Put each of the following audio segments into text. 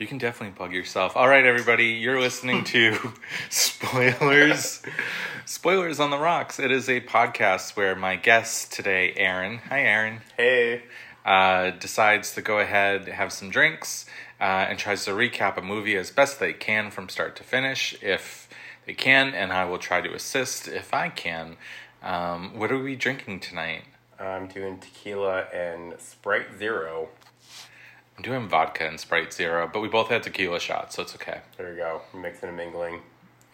You can definitely plug yourself. All right, everybody, you're listening to Spoilers. Spoilers on the Rocks. It is a podcast where my guest today, Aaron, hi, Aaron, Hey. uh, decides to go ahead, have some drinks, uh, and tries to recap a movie as best they can from start to finish, if they can, and I will try to assist if I can. Um, what are we drinking tonight? I'm doing tequila and Sprite Zero. I'm doing vodka and Sprite Zero, but we both had tequila shots, so it's okay. There you go. Mixing and mingling.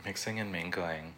Mixing and mingling.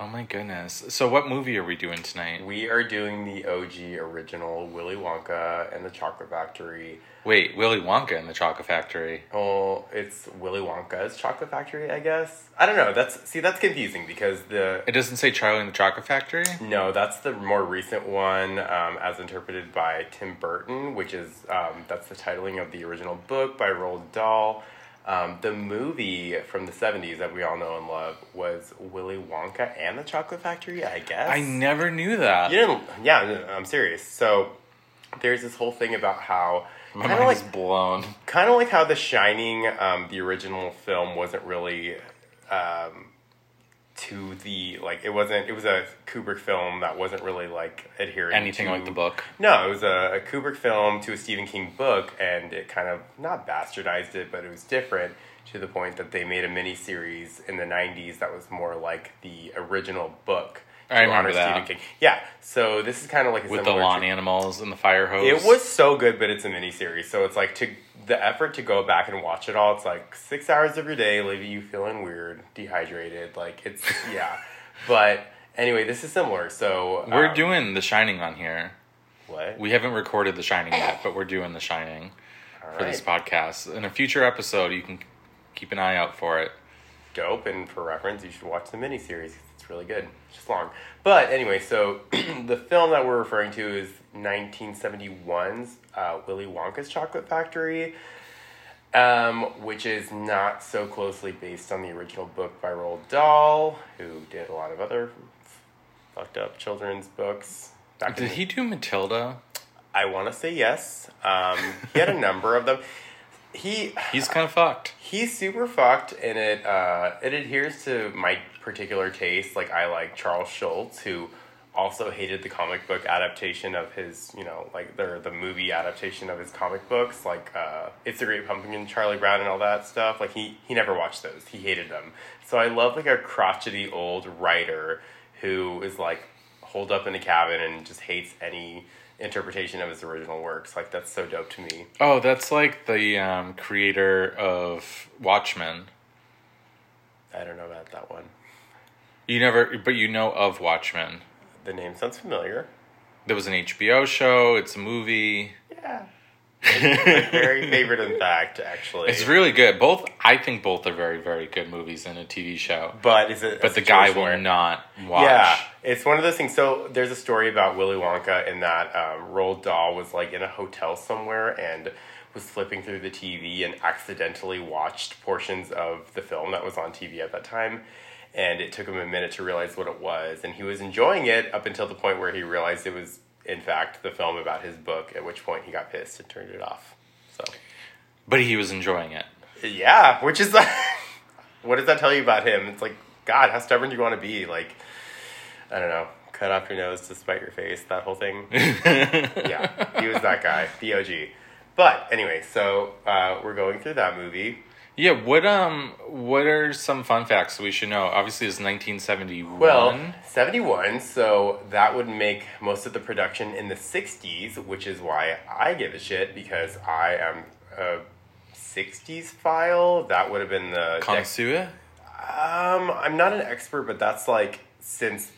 Oh my goodness. So, what movie are we doing tonight? We are doing the OG original Willy Wonka and the Chocolate Factory. Wait, Willy Wonka and the Chocolate Factory. Oh, it's Willy Wonka's Chocolate Factory, I guess. I don't know. That's see, that's confusing because the It doesn't say Charlie and the Chocolate Factory? no, that's the more recent one, um, as interpreted by Tim Burton, which is um, that's the titling of the original book by Roald Dahl. Um, the movie from the '70s that we all know and love was Willy Wonka and the Chocolate Factory. I guess I never knew that. You didn't? Yeah, I'm serious. So there's this whole thing about how My kind of like blown. kind of like how The Shining, um, the original film, wasn't really um, to the like it wasn't. It was a Kubrick film that wasn't really like adhering to Anything to, like the book. No, it was a, a Kubrick film to a Stephen King book, and it kind of not bastardized it, but it was different to the point that they made a mini series in the '90s that was more like the original book. I remember that. Yeah, so this is kind of like a With the lawn animals and the fire hose. it was so good, but it's a mini series, so it's like to the effort to go back and watch it all. It's like six hours of your day, leaving you feeling weird, dehydrated. Like it's yeah, but anyway, this is similar. So We're um, doing The Shining on here. what We haven't recorded The Shining yet, but we're doing The Shining All for this podcast. In a future episode, you can keep an eye out for it. dope. And for reference, you should watch the mini series. It's really good. It's just long, but anyway, so the film that we're referring to is 1971's uh, Willy Wonka's Chocolate Factory. um, which is not so closely based on the original book by Roald Dahl, who did a lot of other fucked up children's books. Back Did the- he do Matilda? I want to say yes. Um, he had a number of them. He He's kind of fucked. he's super fucked, and it uh, it adheres to my particular taste. Like I like Charles Schulz, who also hated the comic book adaptation of his, you know, like the the movie adaptation of his comic books, like uh, It's a Great Pumpkin, Charlie Brown, and all that stuff. Like he he never watched those. He hated them. So I love like a crotchety old writer who is like holed up in a cabin and just hates any interpretation of his original works. Like that's so dope to me. Oh, that's like the um, creator of Watchmen. I don't know about that one. You never, but you know of Watchmen. The name sounds familiar. There was an HBO show. It's a movie. Yeah. very favorite, in fact, actually. It's really good. Both, I think, both are very, very good movies and a TV show. but is it? But the guy will where- not watch. Yeah, it's one of those things. So there's a story about Willy Wonka in that um, Roald Dahl was like in a hotel somewhere and was flipping through the TV and accidentally watched portions of the film that was on TV at that time. And it took him a minute to realize what it was. And he was enjoying it up until the point where he realized it was, in fact, the film about his book, at which point he got pissed and turned it off. So. But he was enjoying it. Yeah, which is like, what does that tell you about him? It's like, God, how stubborn do you want to be? Like, I don't know, cut off your nose to spite your face, that whole thing. yeah, he was that guy, the OG. But anyway, so uh, we're going through that movie. Yeah, what um what are some fun facts we should know? Obviously it's 1971. Well, 71, so that would make most of the production in the 60s, which is why I give a shit because I am a 60s file. That would have been the dec- Um, I'm not an expert, but that's like since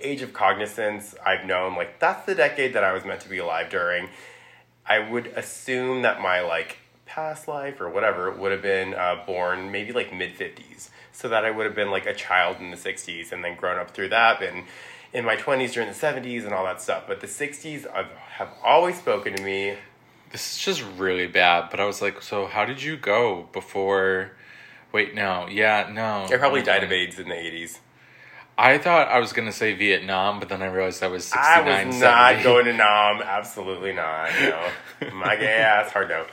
age of cognizance, I've known like that's the decade that I was meant to be alive during. I would assume that my like past life or whatever would have been uh, born maybe like mid 50s, so that I would have been like a child in the 60s and then grown up through that and in my 20s during the 70s and all that stuff. But the 60s I've, have always spoken to me. This is just really bad, but I was like, so how did you go before Wait, no. Yeah, no. I probably died of AIDS in the 80s. I thought I was gonna say Vietnam, but then I realized that was I 69, was not 70. going to Nam. Absolutely not. No, my gay ass, hard no.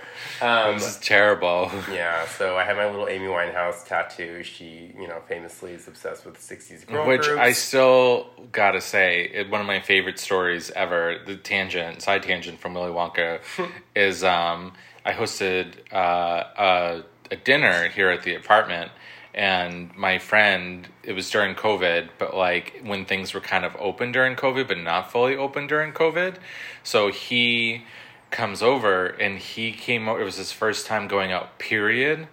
Um, This is terrible. yeah, so I have my little Amy Winehouse tattoo. She, you know, famously is obsessed with '60s girl Which groups. I still gotta say, it, one of my favorite stories ever. The tangent, side tangent from Willy Wonka, is um, I hosted uh, a, a dinner here at the apartment, and my friend. It was during COVID, but like when things were kind of open during COVID, but not fully open during COVID. So he comes over, and he came. o- It was his first time going out. Period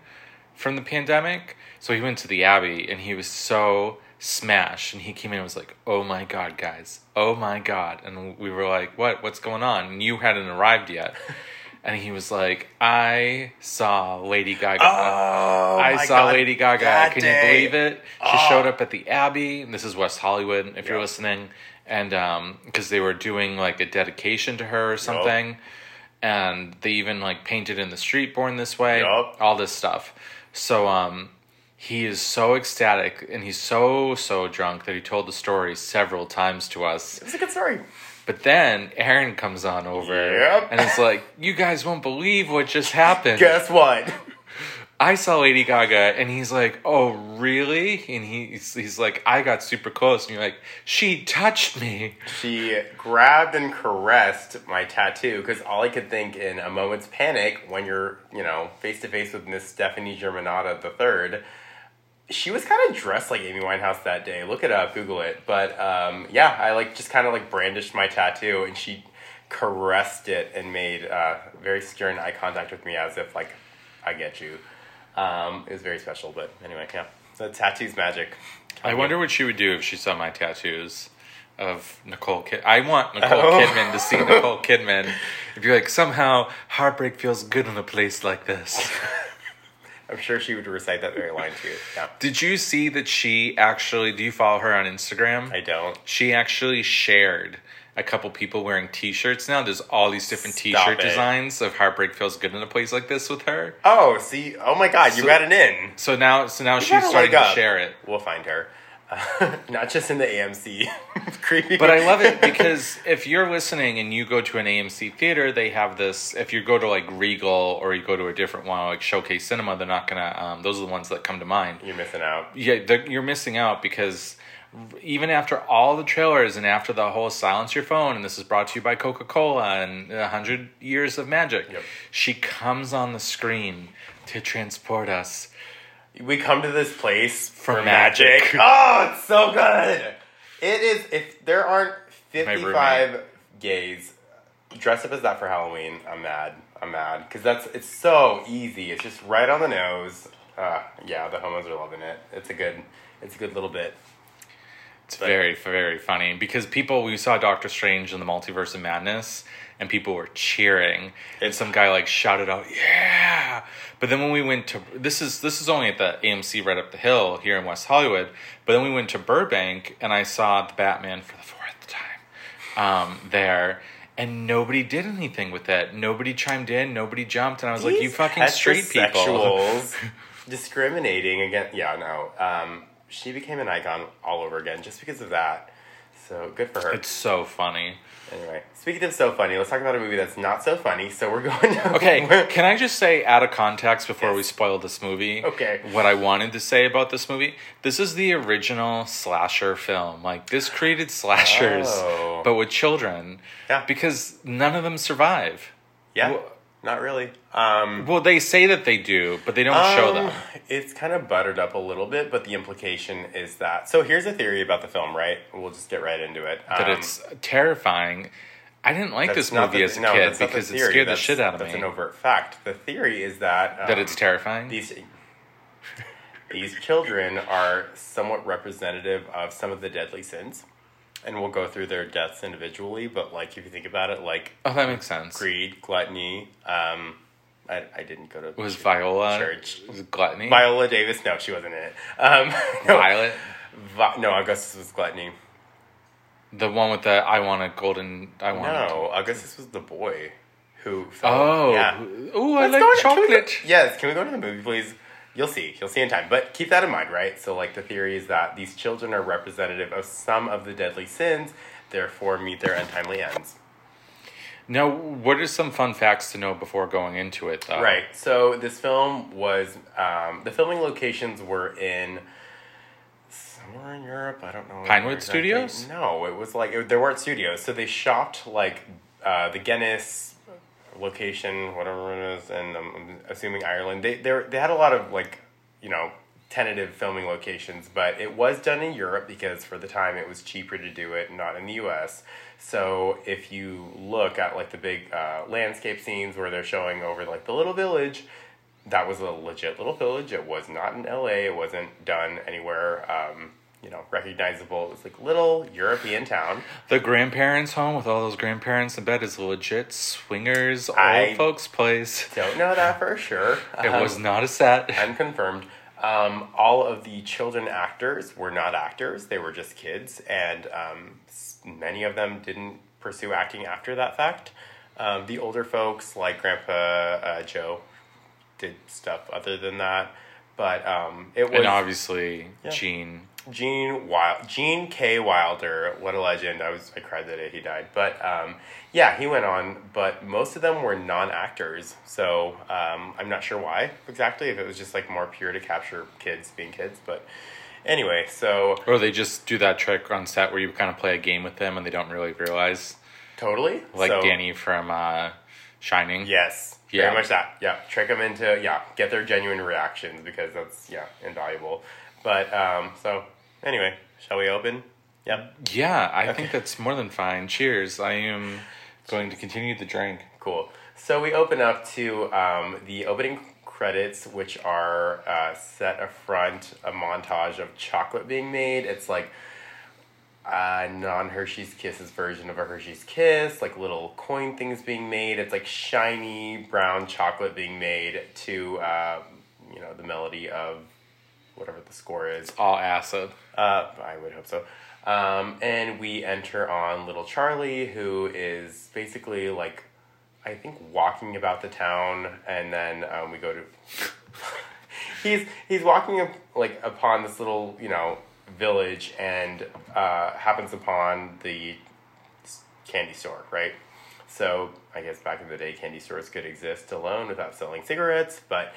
from the pandemic. So he went to the Abbey and he was so smashed. And he came in and was like, oh my God, guys. Oh my God. And we were like, what? What's going on? And you hadn't arrived yet. And he was like, I saw Lady Gaga. Oh, I saw God, Lady Gaga. that Can day. you believe it? She Oh. showed up at the Abbey. This is West Hollywood, if you're listening. And because they were doing like a dedication to her or something. And they even like painted in the street born this way. Yup. All this stuff. So um he is so ecstatic and he's so so drunk that he told the story several times to us. It's a good story. But then Aaron comes on over Yep. and it's like, "You guys won't believe what just happened." Guess what? I saw Lady Gaga and he's like, "Oh, really?" And he's he's like, "I got super close." And you're like, "She touched me." She grabbed and caressed my tattoo because all I could think in a moment's panic when you're, you know, face to face with Miss Stefani Germanotta the third. She was kind of dressed like Amy Winehouse that day. Look it up, Google it. But um, yeah, I like just kind of like brandished my tattoo, and she caressed it and made uh, very stern eye contact with me as if like I get you. Um, it was very special. But anyway, yeah, the tattoo's magic. I wonder what she would do if she saw my tattoos of Nicole Kid. I want Nicole Oh. Kidman to see Nicole Kidman. If you're like somehow heartbreak feels good in a place like this. I'm sure she would recite that very line too. Yeah, Did you see that she actually? Do you follow her on Instagram? I don't. She actually shared a couple people wearing T-shirts now. There's all these different Stop T-shirt it. designs of heartbreak feels good in a place like this with her. Oh, see, oh my God, you So- got it in. So now, so now got she's starting to share it. We'll find her. not just in the AMC. Creepy. But I love it because if you're listening and you go to an AMC theater, they have this. If you go to like Regal or you go to a different one like Showcase Cinema, they're not gonna. Um, those are the ones that come to mind. You're missing out. Yeah, you're missing out because even after all the trailers and after the whole silence your phone, and this is brought to you by Coca Cola and a hundred years of magic, Yep. she comes on the screen to transport us. We come to this place for, For magic. magic. Oh, it's so good. It is. If there aren't 55 gays dressed up as that for Halloween, I'm mad. I'm mad because that's it's so easy. It's just right on the nose. Uh, yeah, the homos are loving it. It's a good. It's a good little bit. It's very, very funny because people, we saw Doctor Strange in the Multiverse of Madness and people were cheering and some guy like shouted out, yeah. But then when we went to, this is, this is only at the AMC right up the hill here in West Hollywood. But then we went to Burbank and I saw the Batman for the fourth time um, there. And nobody did anything with it. Nobody chimed in. Nobody jumped. And I was like, "You fucking straight people." discriminating against. Yeah, no. Um, she became an icon all over again just because of that. So good for her. It's so funny. Anyway, speaking of so funny, let's talk about a movie that's not so funny. So we're going. To, Okay, can I just say out of context before we spoil this movie? Okay. What I wanted to say about this movie. This is the original slasher film. Like this created slashers, Oh. but with children. Yeah. Because none of them survive. yeah, not really. Um, Well, they say that they do, but they don't show um, them. It's kind of buttered up a little bit, but the implication is that. So here's a theory about the film, right? We'll just get right into it. That Um, it's terrifying. I didn't like this movie the- as a no, kid because it scared the shit out of me. That's an overt fact. The theory is that that um, it's terrifying. these these children are somewhat representative of some of the deadly sins and we'll go through their deaths individually but like if you think about it like oh, that makes sense. greed gluttony um i, I didn't go to Was Viola church Was it gluttony? viola davis no she wasn't in it um no, Violet. Vi- no augustus was gluttony The one with the I want a golden. I want. no augustus was the boy who fell, Oh. yeah Ooh, I Let's like go to- chocolate. yes can we go to the movie please You'll see. You'll see in time. But keep that in mind, right? So, like, the theory is that these children are representative of some of the deadly sins, therefore meet their untimely ends. Now, what are some fun facts to know before going into it, though? Right. So, this film was, um, the filming locations were in somewhere in Europe. I don't know. Pinewood exactly. Studios? No, it was like, it, there weren't studios. So, they shopped like, uh, the Guinness location, whatever it is, and I'm assuming Ireland. They they they had a lot of like you know tentative filming locations, but it was done in Europe because for the time it was cheaper to do it, not in the U.S. So if you look at like the big uh, landscape scenes where they're showing over like the little village. That was a legit little village. It was not in LA. It wasn't done anywhere. Um, you know, recognizable. It was like little European town. The grandparents' home with all those grandparents in bed is legit swingers I- old folks' place. Don't know that for sure. It Um, was not a set. unconfirmed. Um, all of the children actors were not actors; they were just kids, and um, many of them didn't pursue acting after that fact. Um, the older folks, like Grandpa uh, Joe, did stuff other than that, but um, it was and obviously, Yeah. Gene. Gene Wild, Gene K. Wilder, what a legend! I was I cried the day he died, but um, yeah, he went on. But most of them were non actors, so um, I'm not sure why exactly. If it was just like more pure to capture kids being kids, but anyway, so Or they just do that trick on set where you kind of play a game with them and they don't really realize. totally Like so, Danny from uh, Shining. Yes, Yeah. very much that. Yeah, trick them into yeah, get their genuine reactions because that's yeah invaluable. But um, so anyway, shall we open? Yep. Yeah, I think that's more than fine. Cheers. I am going to continue the drink. Cool. So we open up to um, the opening credits, which are uh, set a front a montage of chocolate being made. It's like a non Hershey's Kisses version of a Hershey's Kiss, like little coin things being made. It's like shiny brown chocolate being made to uh, you know the melody of whatever the score is. All acid. Uh, I would hope so. Um, and we enter on little Charlie, who is basically like, I think, walking about the town, and then um, we go to. he's he's walking up, like upon this little you know village, and uh, happens upon the candy store, right? So I guess back in the day, candy stores could exist alone without selling cigarettes, but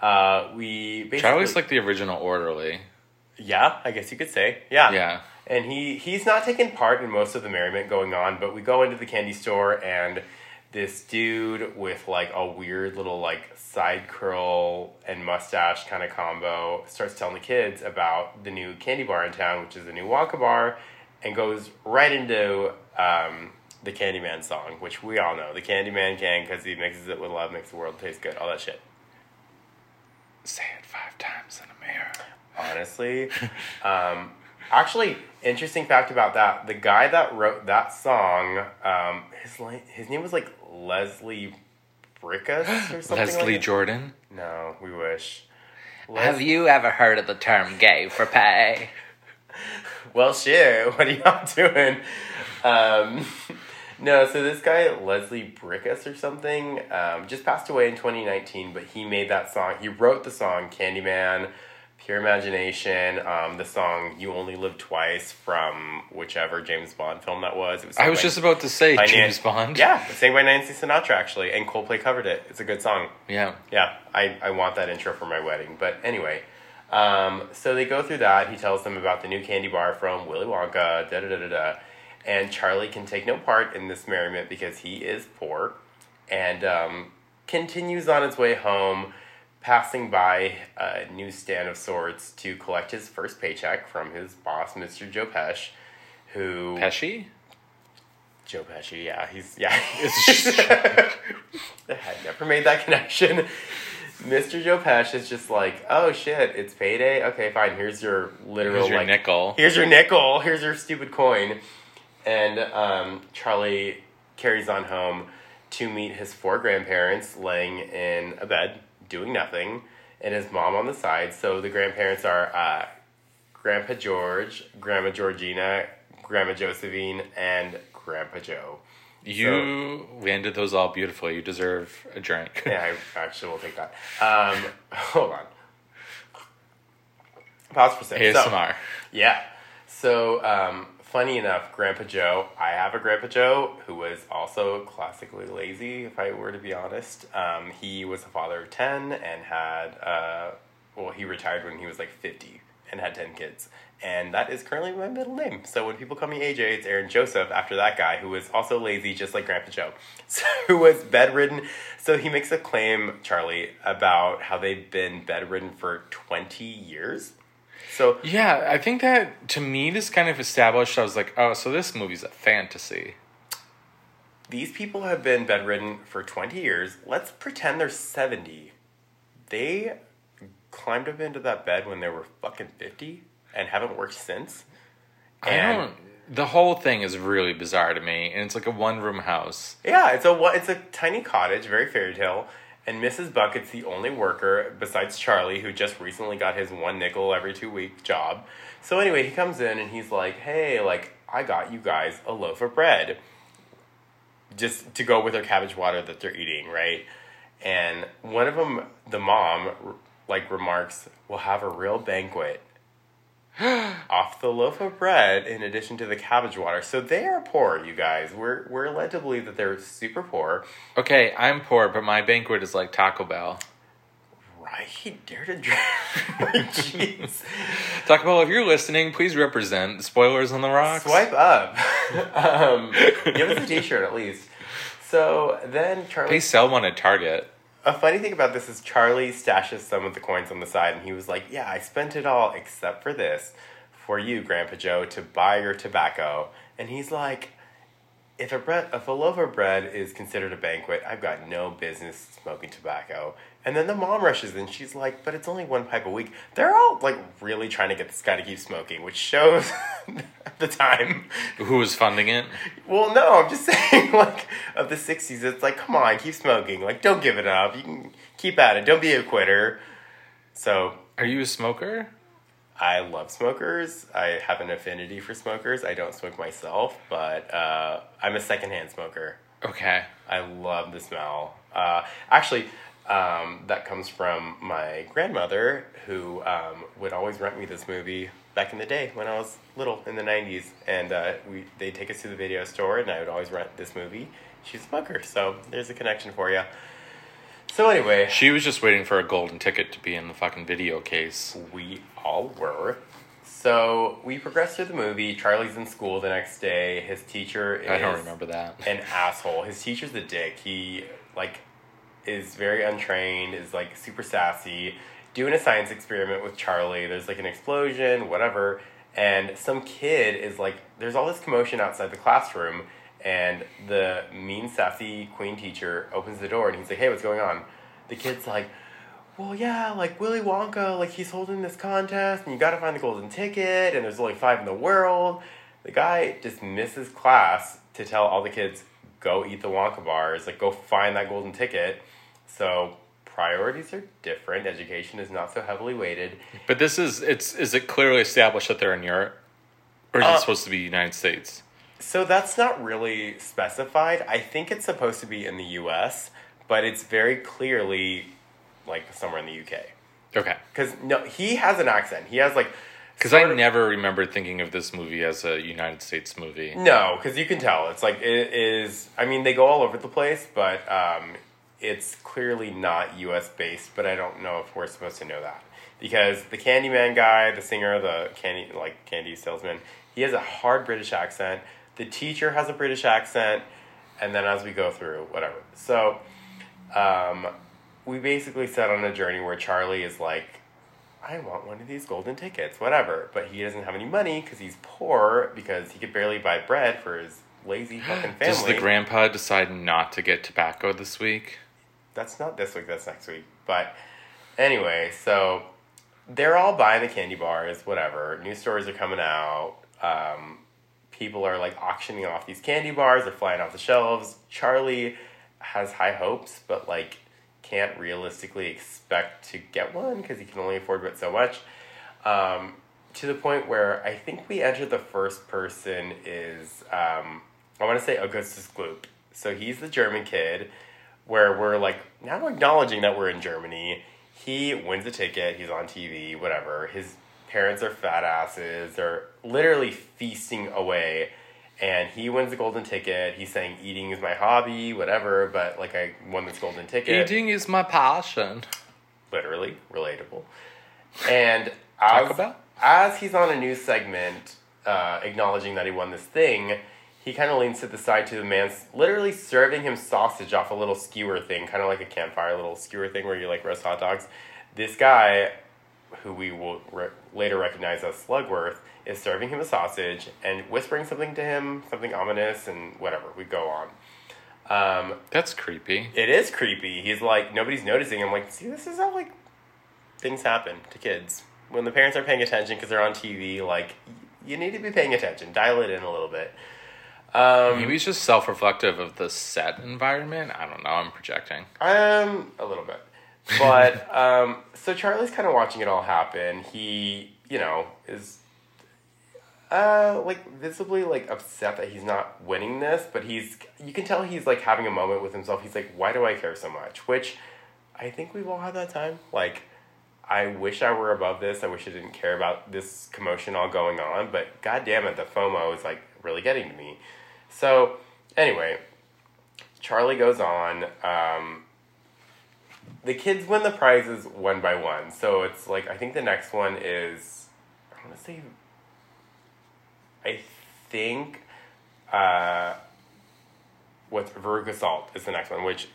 uh, we basically Charlie's like the original orderly. yeah, I guess you could say. Yeah. Yeah. And he he's not taking part in most of the merriment going on, but we go into the candy store and this dude with like a weird little like side curl and mustache kind of combo starts telling the kids about the new candy bar in town, which is the new Wonka bar, and goes right into um, the Candyman song, which we all know. The Candyman can because he mixes it with love, makes the world taste good, all that shit. Say it five times in a mirror. honestly. um, actually, interesting fact about that: the guy that wrote that song, um, his li- his name was like Leslie Bricusse or something. Leslie like that. Jordan. No, we wish. Have you ever heard of the term gay for pay? Well, shit. What are y'all doing? Um, no, so this guy Leslie Bricusse or something um, just passed away in 2019, but he made that song. He wrote the song Candyman, Pure Imagination. Um, the song You Only Live Twice from whichever James Bond film that was. It was I was by- just about to say James Nan- Bond. Yeah, sang by Nancy Sinatra actually, and Coldplay covered it. It's a good song. Yeah. Yeah, I, I want that intro for my wedding. But anyway, um, so they go through that. He tells them about the new candy bar from Willy Wonka, da da da da da. And Charlie can take no part in this merriment because he is poor and um, continues on his way home, passing by a newsstand of sorts to collect his first paycheck from his boss, Mr. Joe Pesh, who. Pesci? Joe Pesci, yeah, he's yeah. I had never made that connection. Mr. Joe Pesci is just like, oh shit, it's payday. Okay, fine. Here's your literal Here's your like, nickel. Here's your nickel. Here's your stupid coin. And um, Charlie carries on home to meet his four grandparents laying in a bed doing nothing, and his mom on the side. So the grandparents are uh, Grandpa George, Grandma Georgina, Grandma Josephine, and Grandpa Joe. You landed those all beautifully. You deserve a drink. Yeah, I actually will take that. Um, hold on. Pause for six. So- ASMR. yeah. So, um, funny enough, Grandpa Joe, I have a Grandpa Joe who was also classically lazy, if I were to be honest. Um, he was a father of 10 and had, uh, well, he retired when he was like 50 and had 10 kids. And that is currently my middle name. So when people call me AJ, it's Aaron Joseph after that guy who was also lazy, just like Grandpa Joe, who was bedridden. So he makes a claim, Charlie, about how they've been bedridden for 20 years. So Yeah, I think that to me this kind of established. I was like, oh, so this movie's a fantasy. These people have been bedridden for 20 years. Let's pretend they're 70. They climbed up into that bed when they were fucking 50 and haven't worked since. I And- don't. The whole thing is really bizarre to me, and it's like a one-room house. Yeah, it's a it's a tiny cottage, very fairy tale. And Mrs. Bucket's the only worker besides Charlie, who just recently got his one nickel every two week job. So anyway, he comes in and he's like, "Hey, like I got you guys a loaf of bread, just to go with their cabbage water that they're eating, right?" And one of them, the mom, like remarks, "We'll have a real banquet." off the loaf of bread in addition to the cabbage water. So they are poor, you guys. We're we're led to believe that they're super poor. Okay, I'm poor, but my banquet is like Taco Bell. Right? Dare to drink. Jeez. Taco Bell, if you're listening, please represent. Spoilers on the rocks. Swipe up. um, give us a t-shirt at least. So then Charlie They sell one at Target. A funny thing about this is Charlie stashes some of the coins on the side, and he was like, "Yeah, I spent it all except for this, for you, Grandpa Joe, to buy your tobacco." And he's like, "If a bread, if a loaf of bread is considered a banquet, I've got no business smoking tobacco." And then the mom rushes in. She's like, "But it's only one pipe a week." They're all like really trying to get this guy to keep smoking, which shows the time. Who was funding it? Well, no, I'm just saying, like, of the 60s, it's like, come on, keep smoking. Like, don't give it up. You can keep at it. Don't be a quitter. So, Are you a smoker? I love smokers. I have an affinity for smokers. I don't smoke myself, but uh, I'm a secondhand smoker. Okay. I love the smell. Uh, actually, um, that comes from my grandmother, who um, would always rent me this movie back in the day when I was little in the '90s, and uh, we they'd take us to the video store, and I would always rent this movie. She's a smoker, so there's a connection for you. So anyway, She was just waiting for a golden ticket to be in the fucking video case. we all were. So we progress through the movie. Charlie's in school the next day. His teacher is I don't remember that. an asshole. His teacher's a dick. He like is very untrained, is like super sassy, doing a science experiment with Charlie. There's like an explosion, whatever, and some kid is like there's all this commotion outside the classroom and the mean sassy queen teacher opens the door and he's like, "Hey, what's going on?" The kid's like, well, yeah, like Willy Wonka, like he's holding this contest, and you got to find the golden ticket, and there's only five in the world. The guy dismisses class to tell all the kids go eat the Wonka bars, like go find that golden ticket. So priorities are different. Education is not so heavily weighted. But this is it's is it clearly established that they're in Europe? Or is Uh, it supposed to be United States? So that's not really specified. I think it's supposed to be in the U.S., but it's very clearly like somewhere in the UK. Okay. Because no, he has an accent. He has like Because I never remember thinking of this movie as a United States movie. No, because you can tell. It's like it is. I mean, they go all over the place, but um, it's clearly not U.S. based. But I don't know if we're supposed to know that because the Candyman guy, the singer, the candy like candy salesman, he has a hard British accent. The teacher has a British accent, and then as we go through, whatever. So, um, we basically set on a journey where Charlie is like, I want one of these golden tickets, whatever. But he doesn't have any money because he's poor because he could barely buy bread for his lazy fucking family. Does the grandpa decide not to get tobacco this week? That's not this week, that's next week. But anyway, so they're all buying the candy bars, whatever. New stores are coming out. Um, people are like auctioning off these candy bars, they're flying off the shelves. Charlie has high hopes, but like can't realistically expect to get one because he can only afford but so much. Um, to the point where I think we enter the first person is um, I want to say Augustus Gloop. So he's the German kid where we're like now acknowledging that we're in Germany. He wins a ticket, he's on TV, whatever. His parents are fat asses. They're literally feasting away. And he wins the golden ticket. He's saying eating is my hobby, whatever. But like I won this golden ticket. Eating is my passion. literally relatable. And as, as he's on a news segment, uh, acknowledging that he won this thing, he kind of leans to the side to the man, literally serving him sausage off a little skewer thing, kind of like a campfire little skewer thing where you like roast hot dogs. This guy, who we will re- later recognize as Slugworth, is serving him a sausage and whispering something to him, something ominous, and whatever. We go on. Um, That's creepy. it is creepy. He's like, nobody's noticing. I'm like, see, this is how like things happen to kids when the parents are paying attention because they're on TV. Like, y- you need to be paying attention. Dial it in a little bit. Um, Maybe he's just self reflective of the set environment. I don't know. I'm projecting. Um, a little bit. But um, so Charlie's kind of watching it all happen. He, you know, is uh like visibly like upset that he's not winning this, but he's you can tell he's like having a moment with himself. He's like, why do I care so much? Which I think we've all had that time. Like, I wish I were above this. I wish I didn't care about this commotion all going on. But god damn it, the FOMO is like really getting to me. So anyway, Charlie goes on. Um, the kids win the prizes one by one. So it's like I think the next one is I want to say I think uh what's Veruca Salt is the next one, which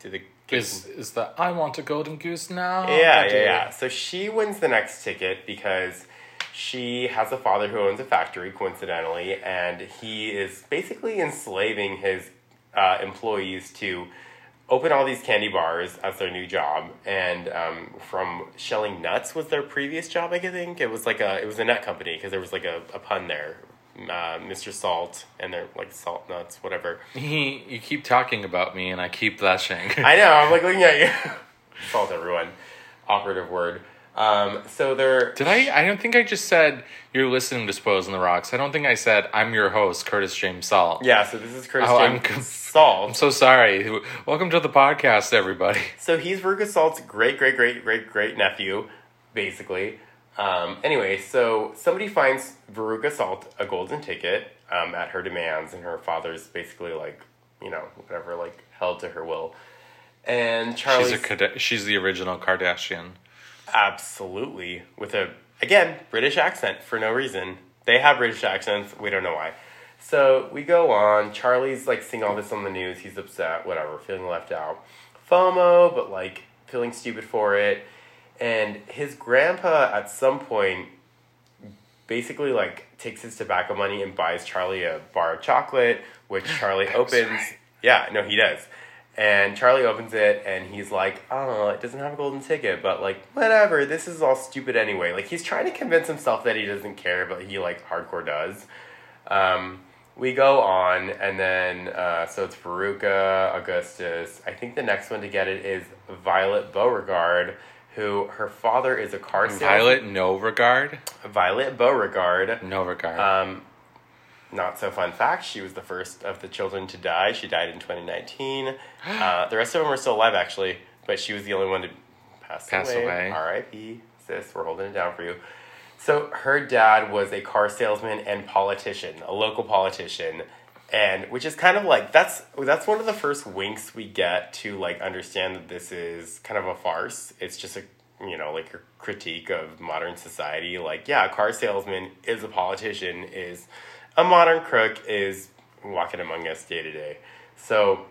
to the kids Is is the I want a golden goose now? yeah, yeah, yeah. So she wins the next ticket because she has a father who owns a factory, coincidentally, and he is basically enslaving his uh, employees to open all these candy bars as their new job. And um, from shelling nuts was their previous job, I think. It was like a it was a nut company because there was like a, a pun there. Uh, Mr. Salt and they're like salt nuts, whatever. He, you keep talking about me, and I keep blushing. I know. I'm like looking at you. Salt everyone. Operative word. Um, so they're Did I? I don't think I just said you're listening to Spoils in the Rocks. I don't think I said I'm your host, Curtis James Salt. yeah. So this is Curtis Oh, James I'm conf- I'm so sorry. Welcome to the podcast, everybody. So he's Veruca Salt's great, great, great, great, great nephew, basically. Um, anyway, so somebody finds Veruca Salt a golden ticket um, at her demands, and her father's basically like, you know, whatever, like held to her will. And Charlie's She's a she's the original Kardashian. Absolutely. With a, again, British accent for no reason. They have British accents. We don't know why. So we go on. Charlie's like seeing all this on the news. He's upset, whatever, feeling left out. FOMO, but like feeling stupid for it. And his grandpa at some point basically like takes his tobacco money and buys Charlie a bar of chocolate, which Charlie opens. right. Yeah, no, he does. And Charlie opens it and he's like, oh, it doesn't have a golden ticket, but like, whatever, this is all stupid anyway. Like, he's trying to convince himself that he doesn't care, but he like hardcore does. Um, we go on, and then, uh, so it's Veruca, Augustus. I think the next one to get it is Violet Beauregarde, who her father is a car salesman. Violet, no regard. Violet Beauregarde. No regard. Um, not so fun fact, she was the first of the children to die. She died in 2019. Uh, the rest of them are still alive, actually, but she was the only one to pass, Pass away. R.I.P. Sis, we're holding it down for you. So her dad was a car salesman and politician, a local politician, and which is kind of like that's that's one of the first winks we get to like understand that this is kind of a farce. It's just a you know like a critique of modern society. Like yeah, a car salesman is a politician, is a modern crook, is walking among us day to day. So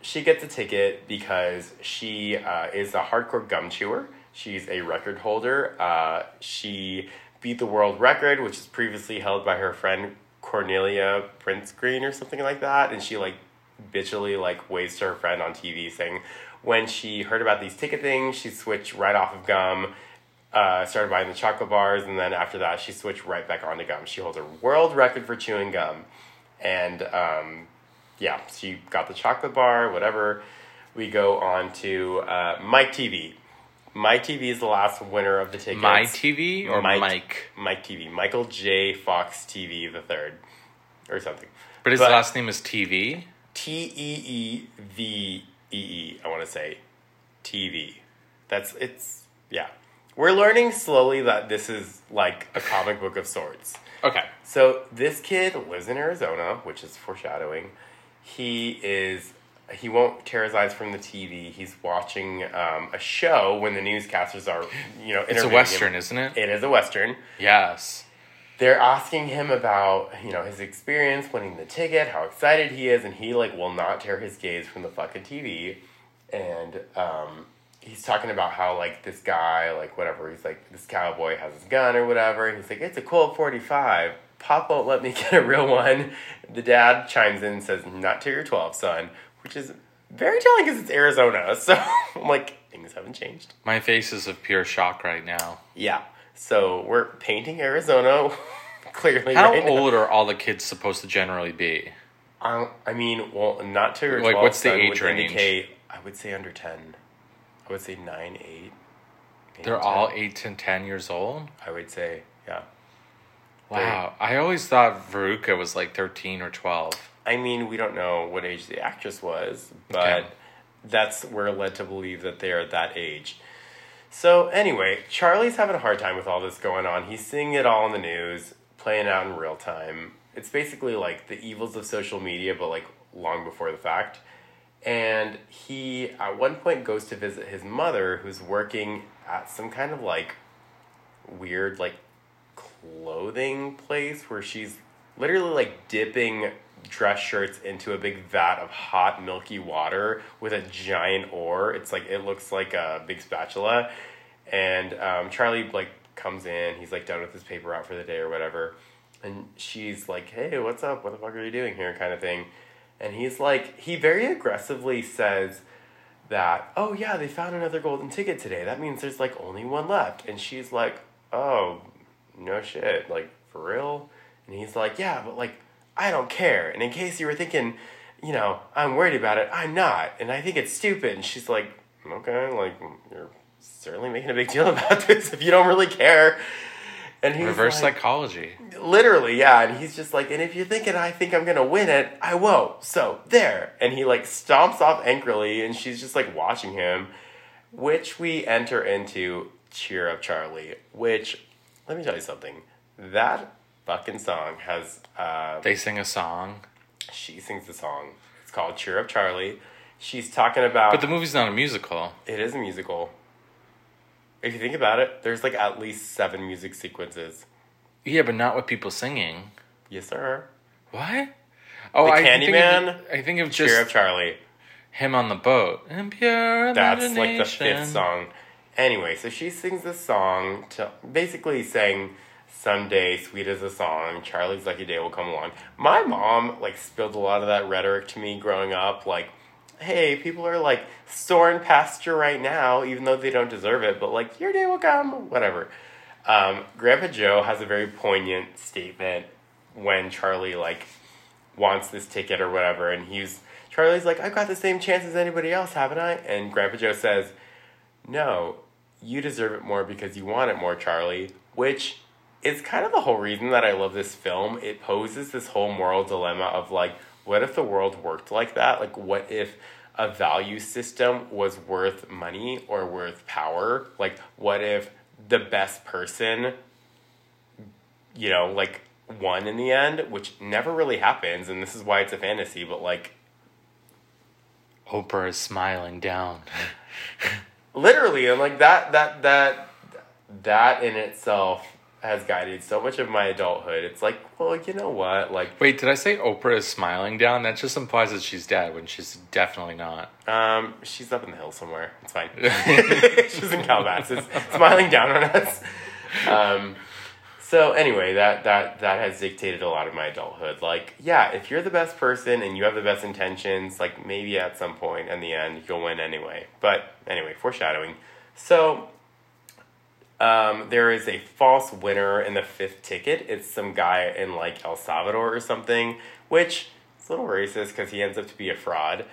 she gets a ticket because she uh, is a hardcore gum chewer. She's a record holder. Uh, she beat the world record, which is previously held by her friend Cornelia Prince Green or something like that. And she like bitchily like waves to her friend on TV saying when she heard about these ticket things, she switched right off of gum. Uh, started buying the chocolate bars, and then after that, she switched right back onto gum. She holds a world record for chewing gum, and um, yeah, she got the chocolate bar, whatever. We go on to uh, Mike Teevee. Mike Teevee is the last winner of the tickets. My TV or Mike- Mike? Mike Teevee. Michael J. Fox TV the third, or something. But his But- last name is TV. T E E V E E. I want to say TV. That's it's yeah. We're learning slowly that this is like a comic book of sorts. Okay. So this kid lives in Arizona, which is foreshadowing. He is he won't tear his eyes from the TV. He's watching um, a show when the newscasters are, you know, It's a western, him. isn't it? It is a western. Yes. They're asking him about, you know, his experience winning the ticket, how excited he is, and he like will not tear his gaze from the fucking TV. And um, he's talking about how like this guy, like whatever, he's like this cowboy has his gun or whatever. And he's like, it's a Colt forty five. Pop won't let me get a real one. The dad chimes in and says, "Not till you're twelve, son," which is very telling because it's Arizona. So I'm like, things haven't changed. My face is of pure shock right now. Yeah. So we're painting Arizona clearly. How right now. old are all the kids supposed to generally be? I, I mean, well, not to your Like, 12 what's the age range? I would say under 10. I would say 9, 8. maybe They're 10. all 8 to 10 years old? I would say, yeah. Wow. I always thought Veruca was like 13 or 12. I mean, we don't know what age the actress was, but Okay. that's we're led to believe that they are that age. So anyway, Charlie's having a hard time with all this going on. He's seeing it all in the news, playing out in real time. It's basically like the evils of social media, but like long before the fact. And he at one point goes to visit his mother, who's working at some kind of like weird like clothing place where she's literally like dipping dress shirts into a big vat of hot milky water with a giant oar. It's like it looks like a big spatula. And um, Charlie like comes in. He's like done with his paper out for the day or whatever. And she's like, "Hey, what's up? What the fuck are you doing here?" kind of thing. And he's like, he very aggressively says that, "Oh yeah, they found another golden ticket today. That means there's like only one left." And she's like, "Oh, no shit, like for real?" And he's like, "Yeah, but like I don't care." And in case you were thinking, you know, I'm worried about it, I'm not. And I think it's stupid. And she's like, "Okay, like you're certainly making a big deal about this if you don't really care." And he's Reverse like, psychology. literally, yeah. And he's just like, and if you're thinking I think I'm gonna win it, I won't. So there. And he like stomps off angrily, and she's just like watching him, which we enter into Cheer Up Charlie. Which, let me tell you something. That fucking song has. Uh, They sing a song. she sings the song. It's called Cheer Up Charlie. She's talking about. But the movie's not a musical. it is a musical. If you think about it, there's like at least seven music sequences. Yeah, but not with people singing. Yes, sir. What? Oh, The I think Candyman? Of, I think of just Up Charlie. him on the boat. And pure That's like the fifth song. Anyway, so she sings this song to basically saying, "Someday, sweet as a song, Charlie's lucky day will come along." My mom like spilled a lot of that rhetoric to me growing up, like, "Hey, people are like soaring past you right now, even though they don't deserve it, but like your day will come, whatever." Um, Grandpa Joe has a very poignant statement when Charlie like wants this ticket or whatever, and he's Charlie's like, I've got the same chance as anybody else, haven't I? And Grandpa Joe says, No, you deserve it more because you want it more, Charlie. Which is kind of the whole reason that I love this film. It poses this whole moral dilemma of like, what if the world worked like that? Like, what if a value system was worth money or worth power? Like, what if the best person you know, like won in the end, which never really happens, and this is why it's a fantasy, but like Oprah is smiling down. literally and like that that that that in itself has guided so much of my adulthood. It's like, well, you know what? Like Wait, did I say Oprah is smiling down? That just implies that she's dead when she's definitely not. um she's up in the hills somewhere. It's fine. she's in Calabasas, smiling down on us. Um so anyway, that that that has dictated a lot of my adulthood. Like, yeah, if you're the best person and you have the best intentions, like maybe at some point in the end you'll win anyway. But anyway, foreshadowing. So um, there is a false winner in the fifth ticket. It's some guy in like El Salvador or something, which is a little racist because he ends up to be a fraud.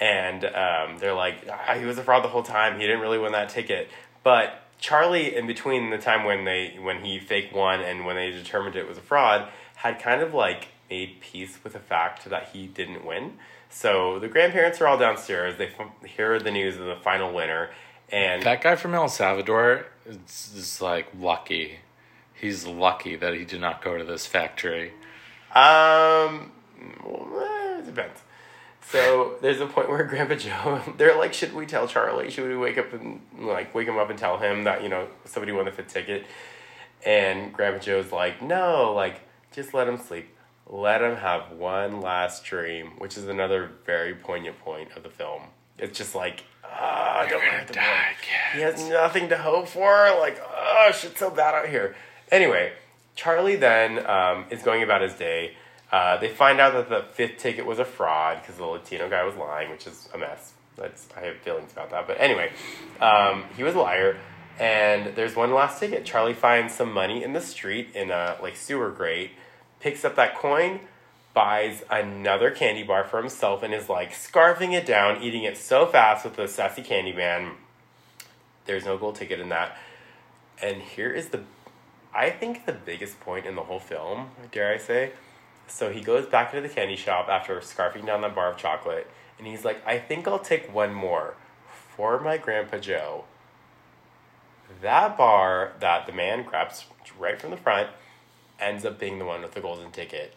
And um, they're like, ah, he was a fraud the whole time. He didn't really win that ticket. But Charlie, in between the time when they when he fake won and when they determined it was a fraud, had kind of like made peace with the fact that he didn't win. So the grandparents are all downstairs. They f- hear the news of the final winner, And That guy from El Salvador is, is like lucky. He's lucky that he did not go to this factory. Um, well, it depends. So there's a point where Grandpa Joe, they're like, should we tell Charlie? Should we wake up and like wake him up and tell him that you know somebody won the fifth ticket? And Grandpa Joe's like, no, like just let him sleep. Let him have one last dream, which is another very poignant point of the film. It's just like, ah, don't gonna die. He has nothing to hope for. Like, oh, shit's so bad out here. Anyway, Charlie then um, is going about his day. Uh, they find out that the fifth ticket was a fraud because the Latino guy was lying, which is a mess. That's I have feelings about that, but anyway, um, he was a liar. And there's one last ticket. Charlie finds some money in the street in a like sewer grate, picks up that coin, buys another candy bar for himself, and is like scarfing it down, eating it so fast with the sassy candy man. There's no gold ticket in that. And here is the, I think the biggest point in the whole film, dare I say. So he goes back into the candy shop after scarfing down that bar of chocolate, and he's like, I think I'll take one more for my Grandpa Joe. That bar that the man grabs right from the front ends up being the one with the golden ticket.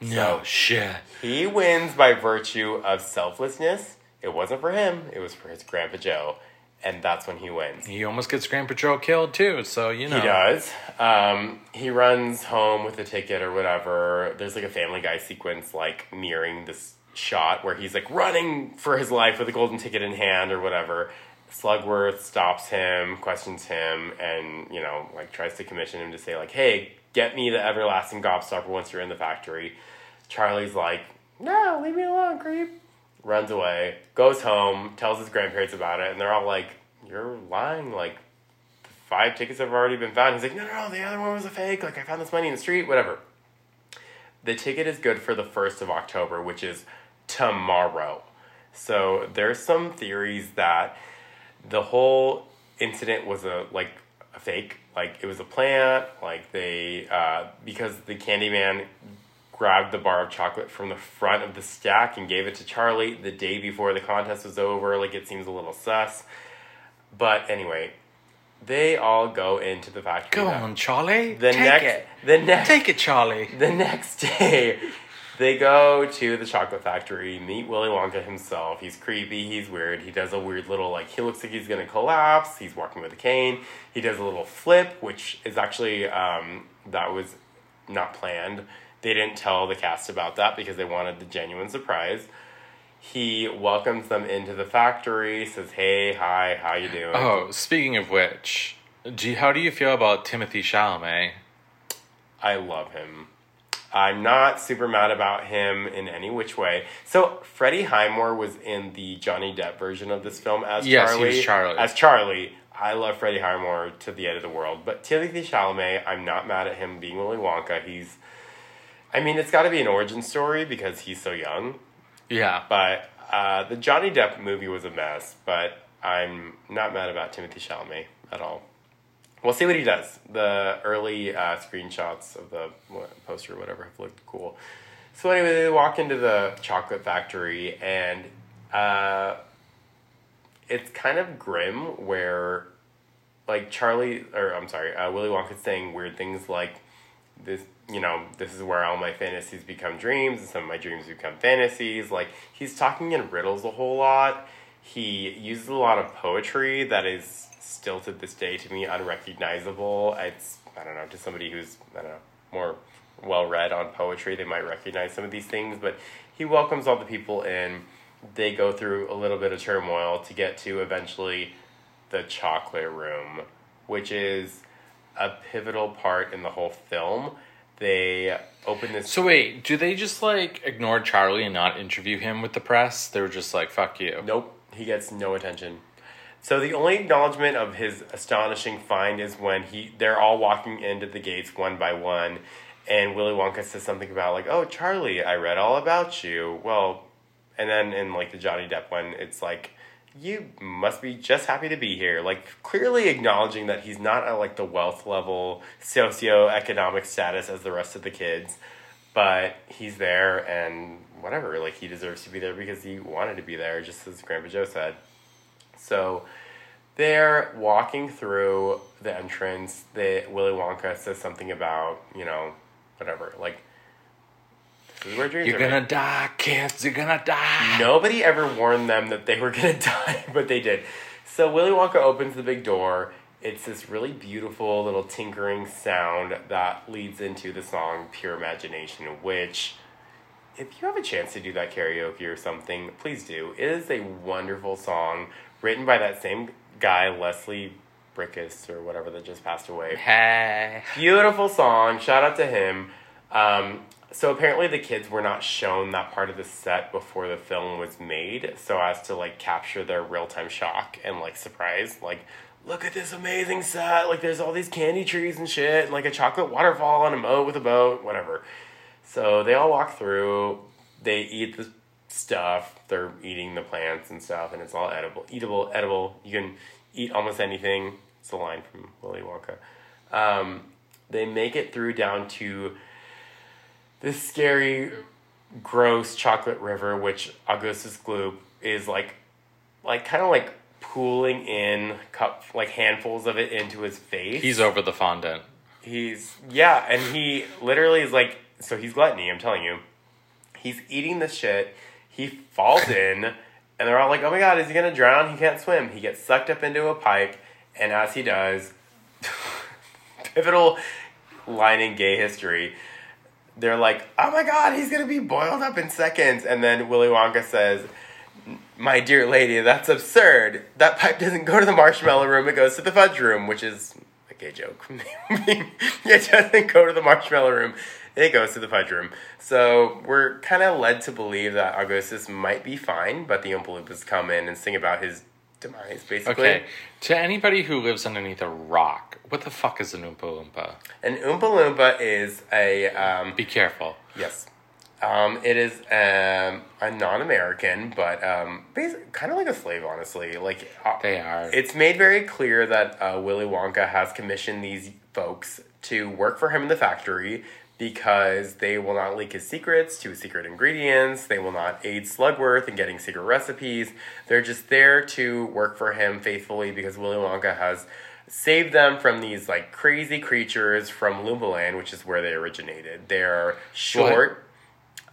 No shit. He wins by virtue of selflessness. It wasn't for him, it was for his Grandpa Joe. And that's when he wins. He almost gets Grandpa Joe killed too, so you know. He does. Um, he runs home with a ticket or whatever. There's like a Family Guy sequence, like nearing this shot where he's like running for his life with a golden ticket in hand or whatever. Slugworth stops him, questions him, and you know, like tries to commission him to say like, "Hey, get me the everlasting gobstopper once you're in the factory." Charlie's like, "No, leave me alone, creep." Runs away, goes home, tells his grandparents about it, and they're all like, "You're lying! Like, five tickets have already been found." He's like, "No, no, no, the other one was a fake. Like, I found this money in the street, whatever." The ticket is good for the first of October, which is tomorrow. So there's some theories that the whole incident was a like a fake, like it was a plant, like they uh, because the Candyman grabbed the bar of chocolate from the front of the stack and gave it to Charlie the day before the contest was over. Like it seems a little sus, but anyway, they all go into the factory. Go on, Charlie. The Take next, it. the next, Take it, Charlie. the next day, they go to the chocolate factory, meet Willy Wonka himself. He's creepy, he's weird. He does a weird little, like, he looks like he's gonna collapse. He's walking with a cane. He does a little flip, which is actually, um, that was not planned. They didn't tell the cast about that because they wanted the genuine surprise. He welcomes them into the factory, says, "Hey, hi, how you doing?" Oh, speaking of which, do you, how do you feel about Timothée Chalamet? I love him. I'm not super mad about him in any which way. So Freddie Highmore was in the Johnny Depp version of this film as Yes, he Charlie. was Charlie. As Charlie. I love Freddie Highmore to the end of the world. But Timothée Chalamet, I'm not mad at him being Willy Wonka. He's I mean, it's got to be an origin story because he's so young. Yeah. But uh, the Johnny Depp movie was a mess. But I'm not mad about Timothée Chalamet at all. We'll see what he does. The early uh, screenshots of the poster or whatever have looked cool. So anyway, they walk into the chocolate factory, and uh, it's kind of grim. Where, like Charlie, or I'm sorry, uh, Willy Wonka's saying weird things like this. You know, this is where all my fantasies become dreams, and some of my dreams become fantasies. Like he's talking in riddles a whole lot. He uses a lot of poetry that is still to this day to me unrecognizable. It's I don't know to somebody who's I don't know more well read on poetry, they might recognize some of these things. But he welcomes all the people in. They go through a little bit of turmoil to get to eventually the chocolate room, which is a pivotal part in the whole film. They open this. So wait, do they just like ignore Charlie and not interview him with the press? They were just like, "Fuck you." Nope, he gets no attention. So the only acknowledgement of his astonishing find is when he they're all walking into the gates one by one, and Willy Wonka says something about like, "Oh, Charlie, I read all about you." Well, and then in like the Johnny Depp one, it's like, "You must be just happy to be here." Like clearly acknowledging that he's not at like the wealth level, socioeconomic status as the rest of the kids, but he's there and whatever. Like he deserves to be there because he wanted to be there, just as Grandpa Joe said. So they're walking through the entrance. The Willy Wonka says something about you know whatever like. This is where dreams You're gonna made. die, kids. You're gonna die. Nobody ever warned them that they were gonna die, but they did. So Willy Wonka opens the big door. It's this really beautiful little tinkering sound that leads into the song Pure Imagination, which, if you have a chance to do that karaoke or something, please do. It is a wonderful song written by that same guy, Leslie Bricusse, or whatever, that just passed away. Hey. Beautiful song. Shout out to him. Um, so apparently the kids were not shown that part of the set before the film was made, so as to like capture their real time shock and like surprise. Like, look at this amazing set! Like, there's all these candy trees and shit, and like a chocolate waterfall on a moat with a boat, whatever. So they all walk through. They eat the stuff. They're eating the plants and stuff, and it's all edible, eatable, edible. You can eat almost anything. It's a line from Willy Wonka. Um, they make it through down to this scary, gross chocolate river, which Augustus Gloop is like, like kind of like pooling in cup like handfuls of it into his face. He's over the fondant. He's yeah, and he literally is like so he's gluttony, I'm telling you. He's eating the shit. He falls in and they're all like, "Oh my god, is he to drown? He can't swim." He gets sucked up into a pipe and as he does pivotal line in gay history, they're like, "Oh my god, he's to be boiled up in seconds." And then Willy Wonka says, my dear lady, that's absurd. That pipe doesn't go to the marshmallow room, it goes to the fudge room, which is a gay joke. it doesn't go to the marshmallow room, it goes to the fudge room. So we're kind of led to believe that Augustus might be fine, but the Oompa Loompas come in and sing about his demise, basically. Okay. To anybody who lives underneath a rock, what the fuck is an Oompa Loompa? An Oompa Loompa is a, um, Be careful. yes. Um, it is um, a non-American, but um, kind of like a slave, honestly. Like uh, They are. It's made very clear that uh, Willy Wonka has commissioned these folks to work for him in the factory because they will not leak his secrets to secret ingredients. They will not aid Slugworth in getting secret recipes. They're just there to work for him faithfully because Willy Wonka has saved them from these like crazy creatures from Loompaland, which is where they originated. They're short.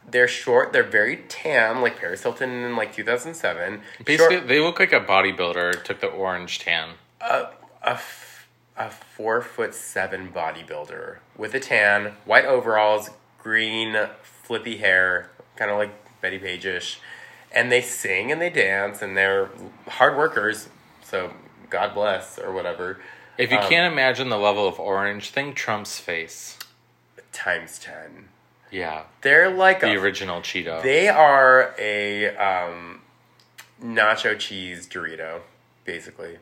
They're short. They're very tan, like Paris Hilton in like 2007. Basically, Short- they look like a bodybuilder took the orange tan. a, f- a four foot seven bodybuilder with a tan, white overalls, green flippy hair, kind of like Bettie Page ish. And they sing and they dance and they're hard workers. So God bless or whatever. If you Um, can't imagine the level of orange, think Trump's face. Times 10. Yeah. They're like The a, original Cheeto. they are a um, nacho cheese Dorito, basically.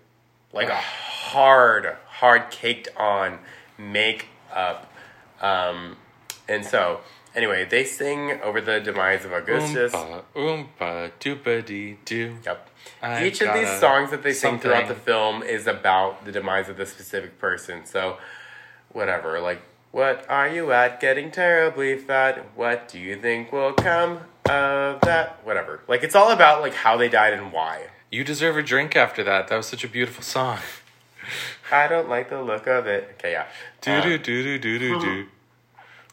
Like a hard, hard caked on makeup. Um, and so, anyway, they sing over the demise of Augustus. Oompa, oompa, doopa dee doo. Yep. I've Each of these songs that they sing throughout the film is about the demise of the specific person. So, whatever. Like, what are you at? Getting terribly fat. What do you think will come of that? Whatever. Like, it's all about like how they died and why. You deserve a drink after that. That was such a beautiful song. I don't like the look of it. Okay, yeah. Do do do do do do do.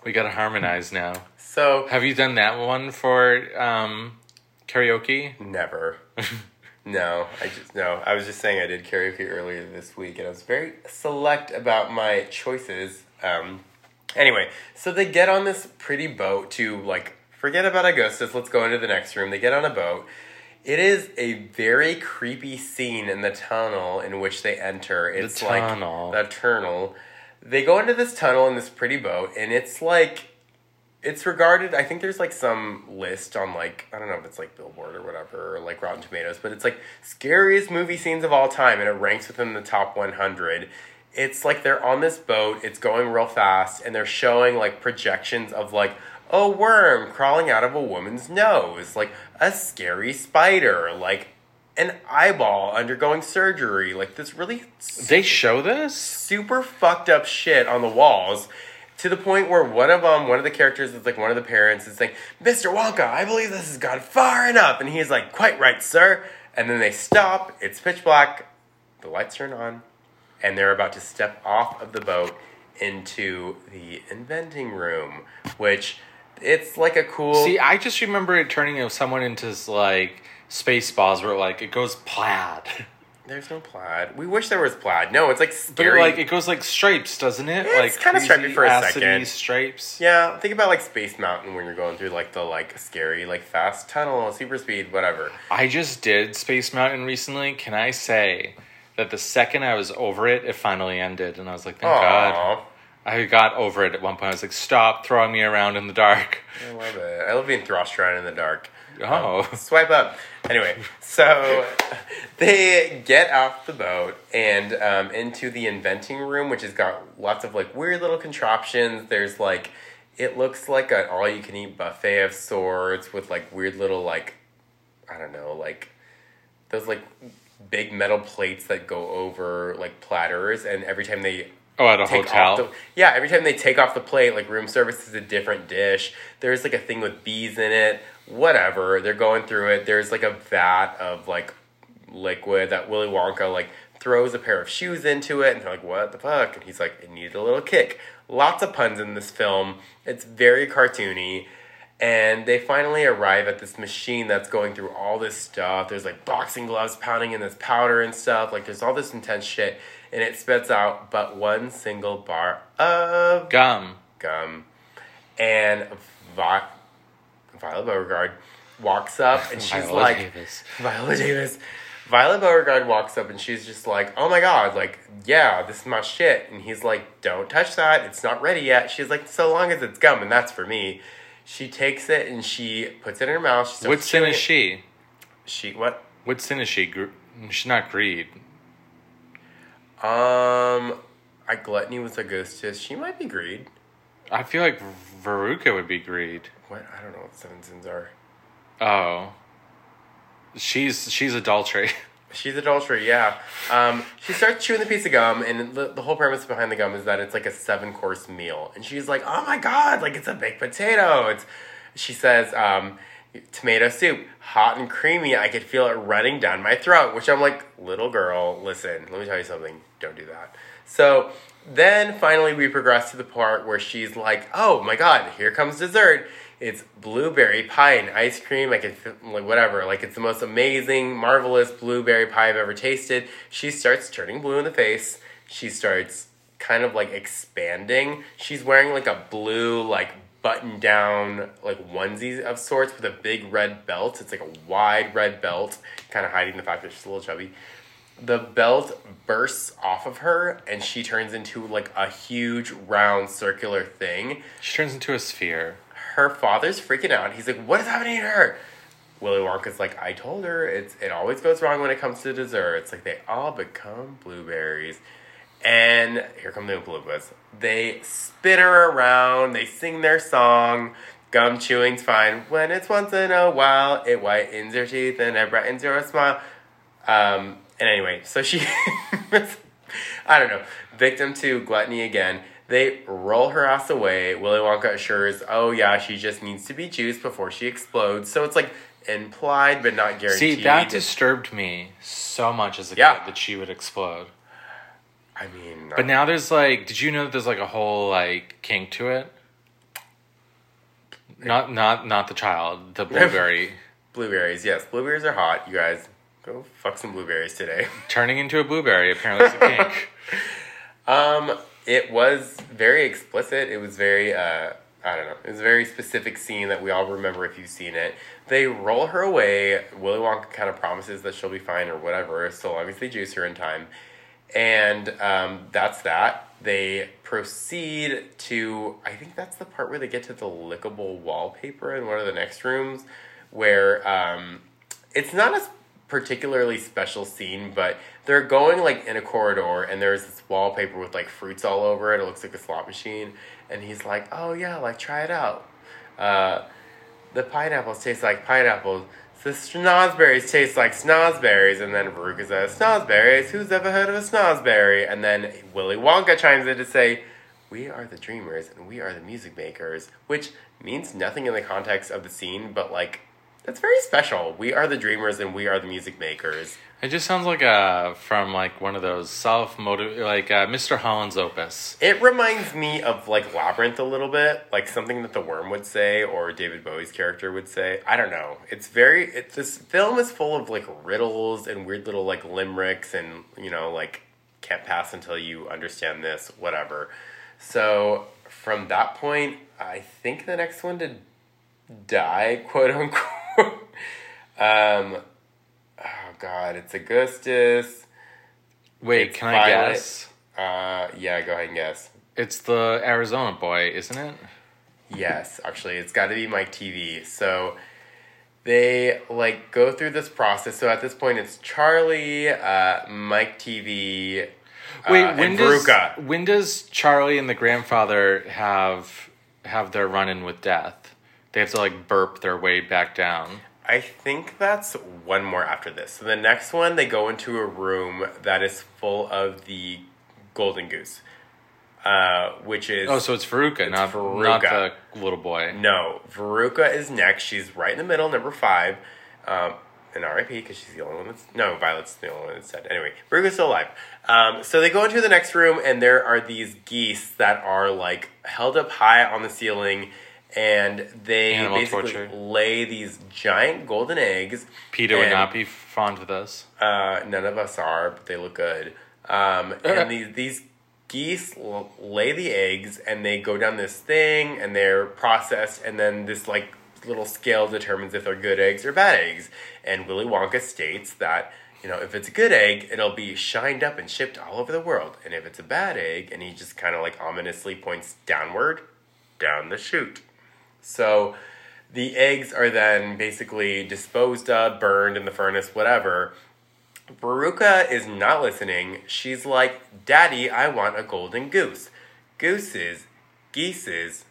We gotta harmonize now. so Have you done that one for um, karaoke? never. no, I just no. I was just saying I did karaoke earlier this week, and I was very select about my choices. Um, anyway, so they get on this pretty boat to like forget about Augustus. Let's go into the next room. They get on a boat. It is a very creepy scene in the tunnel in which they enter. It's tunnel. like the tunnel. They go into this tunnel in this pretty boat, and it's like it's regarded i think there's like some list on like i don't know if it's like billboard or whatever or like rotten tomatoes but it's like scariest movie scenes of all time and it ranks within the top 100 it's like they're on this boat it's going real fast and they're showing like projections of like a worm crawling out of a woman's nose like a scary spider like an eyeball undergoing surgery like this really They show this? super fucked up shit on the walls to the point where one of them, one of the characters is like one of the parents is saying, Mr. Wonka, I believe this has gone far enough. And he's like, quite right, sir. And then they stop. It's pitch black. The lights turn on, and they're about to step off of the boat into the inventing room, which it's like a cool. See, I just remember it turning someone into like Spaceballs where like it goes plaid. There's no plaid. We wish there was plaid. No, it's like scary. But like it goes like stripes, doesn't it? Yeah, like it's kinda stripy for a second. stripes. yeah, think about like Space Mountain when you're going through like the like scary like fast tunnel, super speed, whatever. I just did Space Mountain recently. Can I say that the second I was over it, it finally ended, and I was like, thank God. I got over it at one point. I was like, stop throwing me around in the dark. I love it. I love being thrust around in the dark. Oh. Swipe up. Anyway, so they get off the boat and um, into the inventing room, which has got lots of like weird little contraptions. There's like, it looks like an all you can eat buffet of sorts with like weird little like, I don't know, like those like big metal plates that go over like platters, and every time they Oh, at a hotel. the yeah every time they take off the plate like room service is a different dish. There's like a thing with bees in it. Whatever. They're going through it. There's like a vat of like liquid that willy wonka like throws a pair of shoes into it and they're like what the fuck? And he's like it needed a little kick. Lots of puns in this film. It's very cartoony. And they finally arrive at this machine that's going through all this stuff. There's like boxing gloves pounding in this powder and stuff. Like there's all this intense shit, and it spits out but one single bar of Gum. gum. And Vi- Violet Beauregarde walks up and she's Viola like, Davis. Viola Davis. Violet Beauregarde walks up and she's just like, oh my god, like, yeah, this is my shit. And he's like, don't touch that. It's not ready yet. She's like, so long as it's gum, and that's for me. She takes it and she puts it in her mouth. She What sin is it. she? She, what? What sin is she? Gr- She's not greed. Um, I gluttony was a ghost kiss. She might be greed. I feel like Veruca would be greed. What? I don't know what seven sins are. Oh. She's she's adultery. She's adultery, yeah. Um, she starts chewing the piece of gum, and the, the whole premise behind the gum is that it's like a seven course meal. And she's like, "Oh my god, like it's a baked potato." It's she says, um, "Tomato soup, hot and creamy. I could feel it running down my throat." Which I'm like, "Little girl, listen. Let me tell you something. Don't do that." So then finally we progress to the part where she's like, "Oh my god, here comes dessert." It's blueberry pie and ice cream. I could like whatever. Like it's the most amazing, marvelous blueberry pie I've ever tasted. She starts turning blue in the face. She starts kind of like expanding. She's wearing like a blue like button down like onesie of sorts with a big red belt. It's like a wide red belt, kind of hiding the fact that she's a little chubby the belt bursts off of her and she turns into like a huge round circular thing. She turns into a sphere. Her father's freaking out. He's like, "What is happening to her?" Willy Wonka's like, "I told her it's it always goes wrong when it comes to desserts. Like they all become blueberries." And here come the Oompa Loompas. They spin her around. They sing their song. Gum chewing's fine. When it's once in a while, it whitens your teeth and it brightens your smile. Um, and anyway, so she, I don't know, victim to gluttony again. They roll her ass away. Willy Wonka assures, oh yeah, she just needs to be juiced before she explodes. So it's like implied but not guaranteed. See, that disturbed me so much as a Yeah. kid that she would explode. I mean, But now there's like, did you know that there's like a whole like kink to it? Not not not the child, the blueberry blueberries. Yes, blueberries are hot. You guys go fuck some blueberries today. turning into a blueberry apparently is a kink. Um, it was very explicit. It was very, uh, I don't know. It was a very specific scene that we all remember if you've seen it. They roll her away. Willy Wonka kind of promises that she'll be fine or whatever, so long as they juice her in time. And um, that's that. They proceed to, I think that's the part where they get to the lickable wallpaper in one of the next rooms, where um, it's not a particularly special scene, but they're going like in a corridor and there's this wallpaper with like fruits all over it. It looks like a slot machine. And he's like, oh yeah, like try it out. Uh, the pineapples taste like pineapples. The snozberries taste like snozberries. And then Veruca says, snozberries? Who's ever heard of a snozberry? And then Willy Wonka chimes in to say, we are the dreamers and we are the music makers, which means nothing in the context of the scene, but like That's very special. We are the dreamers and we are the music makers. It just sounds like a from like one of those self motive like uh, Mr. Holland's opus. It reminds me of like Labyrinth a little bit, like something that the worm would say or David Bowie's character would say. I don't know. It's very it, this film is full of like riddles and weird little like limericks and you know like can't pass until you understand this, whatever. So from that point, I think the next one to die, quote unquote. um, God, it's Augustus. Wait, It's can I guess? Uh, yeah, go ahead and guess. It's the Arizona boy, isn't it? Yes, actually, it's got to be Mike Teevee. So they like go through this process. So at this point, it's Charlie, uh, Mike Teevee, Wait, uh, when and does Veruca. when does Charlie and the grandfather have have their run in with death? They have to like burp their way back down. I think that's one more after this. So the next one, they go into a room that is full of the golden goose, uh, which is Oh, so it's Veruca, not Veruca. not the little boy. No, Veruca is next. She's right in the middle, number five. Um, and RIP because she's the only one that's no. Violet's the only one that's dead. Anyway, Veruca's still alive. Um, so they go into the next room, and there are these geese that are like held up high on the ceiling, and they Animal basically torture. lay these giant golden eggs. Peter would not be fond of this. uh, none of us are, but they look good. Um, and these these geese l- lay the eggs, and they go down this thing, and they're processed, and then this like little scale determines if they're good eggs or bad eggs. And Willy Wonka states that you know if it's a good egg, it'll be shined up and shipped all over the world, and if it's a bad egg, and he just kind of like ominously points downward, down the chute. So the eggs are then basically disposed of, burned in the furnace, whatever. Veruca is not listening. She's like, Daddy, I want a golden goose. Gooses, geeses,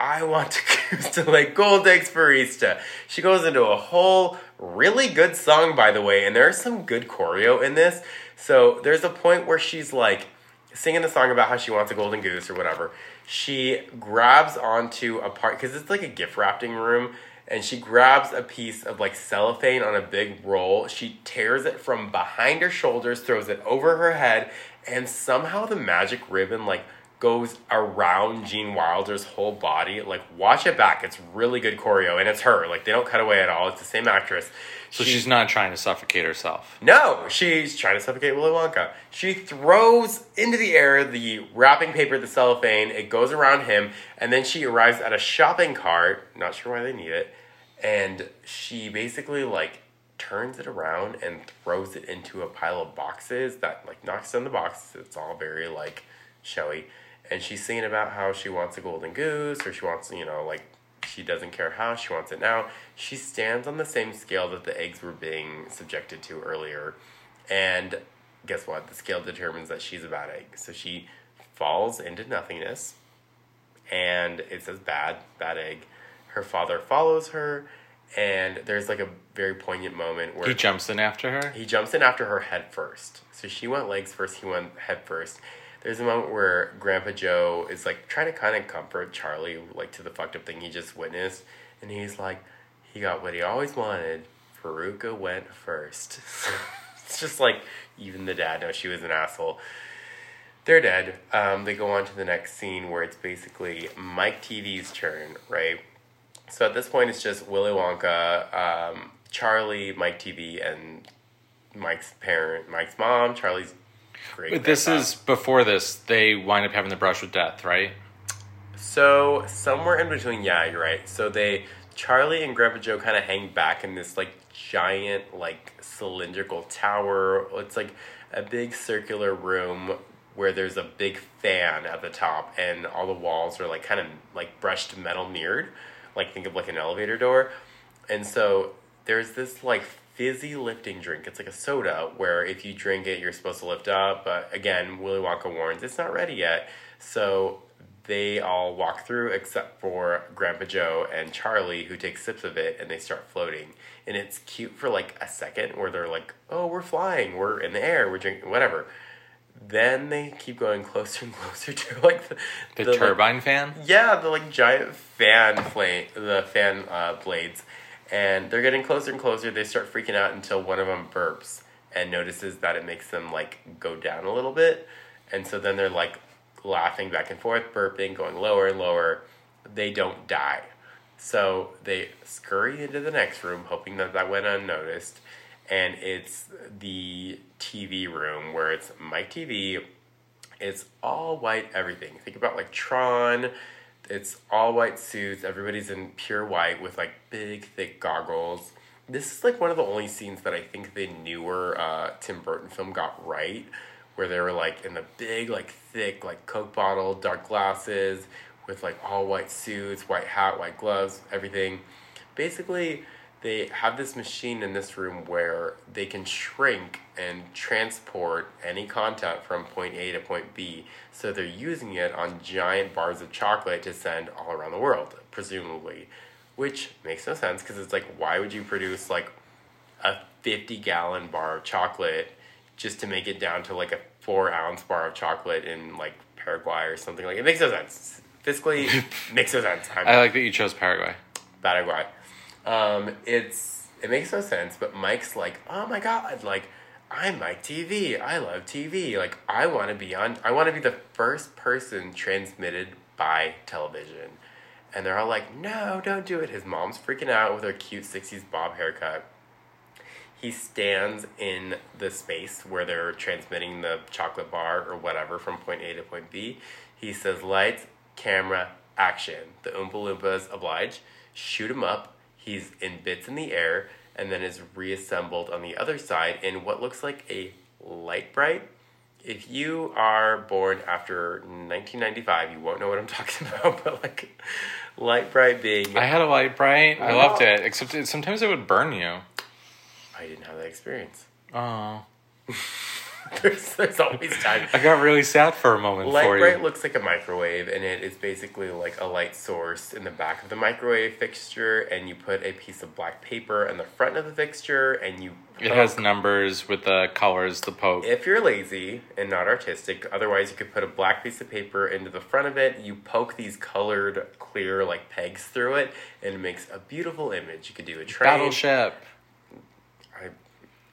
I want a goose to lay gold eggs for Easter. She goes into a whole really good song, by the way, and there's some good choreo in this. So there's a point where she's like singing the song about how she wants a golden goose or whatever. She grabs onto a part because it's like a gift wrapping room, and she grabs a piece of like cellophane on a big roll. She tears it from behind her shoulders, throws it over her head, and somehow the magic ribbon like goes around Gene Wilder's whole body. Like, watch it back. It's really good choreo, and it's her. Like, they don't cut away at all. It's the same actress. So She- she's not trying to suffocate herself. no, she's trying to suffocate Willy Wonka. She throws into the air the wrapping paper, the cellophane. It goes around him, and then she arrives at a shopping cart. Not sure why they need it, and she basically like turns it around and throws it into a pile of boxes that like knocks down the boxes. It's all very like showy, and she's singing about how she wants a golden goose, or she wants you know like she doesn't care how she wants it now. She stands on the same scale that the eggs were being subjected to earlier. And guess what? The scale determines that she's a bad egg. So she falls into nothingness. And it says bad, bad egg. Her father follows her. And there's like a very poignant moment where He jumps in after her. he jumps in after her head first. So she went legs first, he went head first. There's a moment where Grandpa Joe is like trying to kind of comfort Charlie, like to the fucked up thing he just witnessed. And he's like, he got what he always wanted. Veruca went first. it's just like, even the dad knows she was an asshole. They're dead. Um, they go on to the next scene where it's basically Mike Teevee's turn, right? So at this point, it's just Willy Wonka, um, Charlie, Mike Teevee, and Mike's parent, Mike's mom, Charlie's great. But this is before this. They wind up having the brush with death, right? So somewhere in between, yeah, you're right. So they Charlie and Grandpa Joe kind of hang back in this like giant like cylindrical tower. It's like a big circular room where there's a big fan at the top and all the walls are like kind of like brushed metal mirrored. Like think of like an elevator door. And so there's this like fizzy lifting drink. It's like a soda where if you drink it, you're supposed to lift up. But again, Willy Wonka warns it's not ready yet. So they all walk through except for Grandpa Joe and Charlie, who take sips of it and they start floating. And it's cute for like a second where they're like, oh, we're flying, we're in the air, we're drinking, whatever. Then they keep going closer and closer to like the, The, like, turbine fan. yeah, the like giant fan flame, the fan uh, blades, And they're getting closer and closer. They start freaking out until one of them burps and notices that it makes them like go down a little bit. And so then they're like laughing back and forth, burping, going lower and lower. They don't die. So they scurry into the next room, hoping that that went unnoticed. And it's the TV room where it's my TV. It's all white everything. Think about like Tron. It's all white suits. Everybody's in pure white with like big, thick goggles. This is like one of the only scenes that I think the newer uh, Tim Burton film got right, where they were like in the big, like thick, like Coke bottle, dark glasses, with like all white suits, white hat, white gloves, everything. Basically, they have this machine in this room where they can shrink and transport any content from point A to point B. So they're using it on giant bars of chocolate to send all around the world, presumably. Which makes no sense because it's like, why would you produce like a 50 gallon bar of chocolate just to make it down to like a four ounce bar of chocolate in like Paraguay or something like it makes no sense. Fiscally makes no sense. I'm I like that you chose Paraguay. Paraguay. Um, it's it makes no sense, but Mike's like, oh my god, like I'm Mike Teevee. I love TV. Like I want to be on. I want to be the first person transmitted by television. And they're all like, no, don't do it. His mom's freaking out with her cute 60s bob haircut. He stands in the space where they're transmitting the chocolate bar or whatever from point A to point B. He says, lights, camera, action. The Oompa Loompas oblige, shoot him up. He's in bits in the air and then is reassembled on the other side in what looks like a Lite-Brite. If you are born after 1995, you won't know what I'm talking about, but like Lite-Brite being. I had a Lite-Brite. I Oh. loved it, except it, sometimes it would burn you. I didn't have that experience. Oh, there's, there's always time. I got really sad for a moment Light for bright you. looks like a microwave, and it is basically like a light source in the back of the microwave fixture, and you put a piece of black paper in the front of the fixture, and you. It has numbers with the colors, the poke. If you're lazy and not artistic, otherwise you could put a black piece of paper into the front of it. You poke these colored, clear like pegs through it, and it makes a beautiful image. You could do a train, Battleship.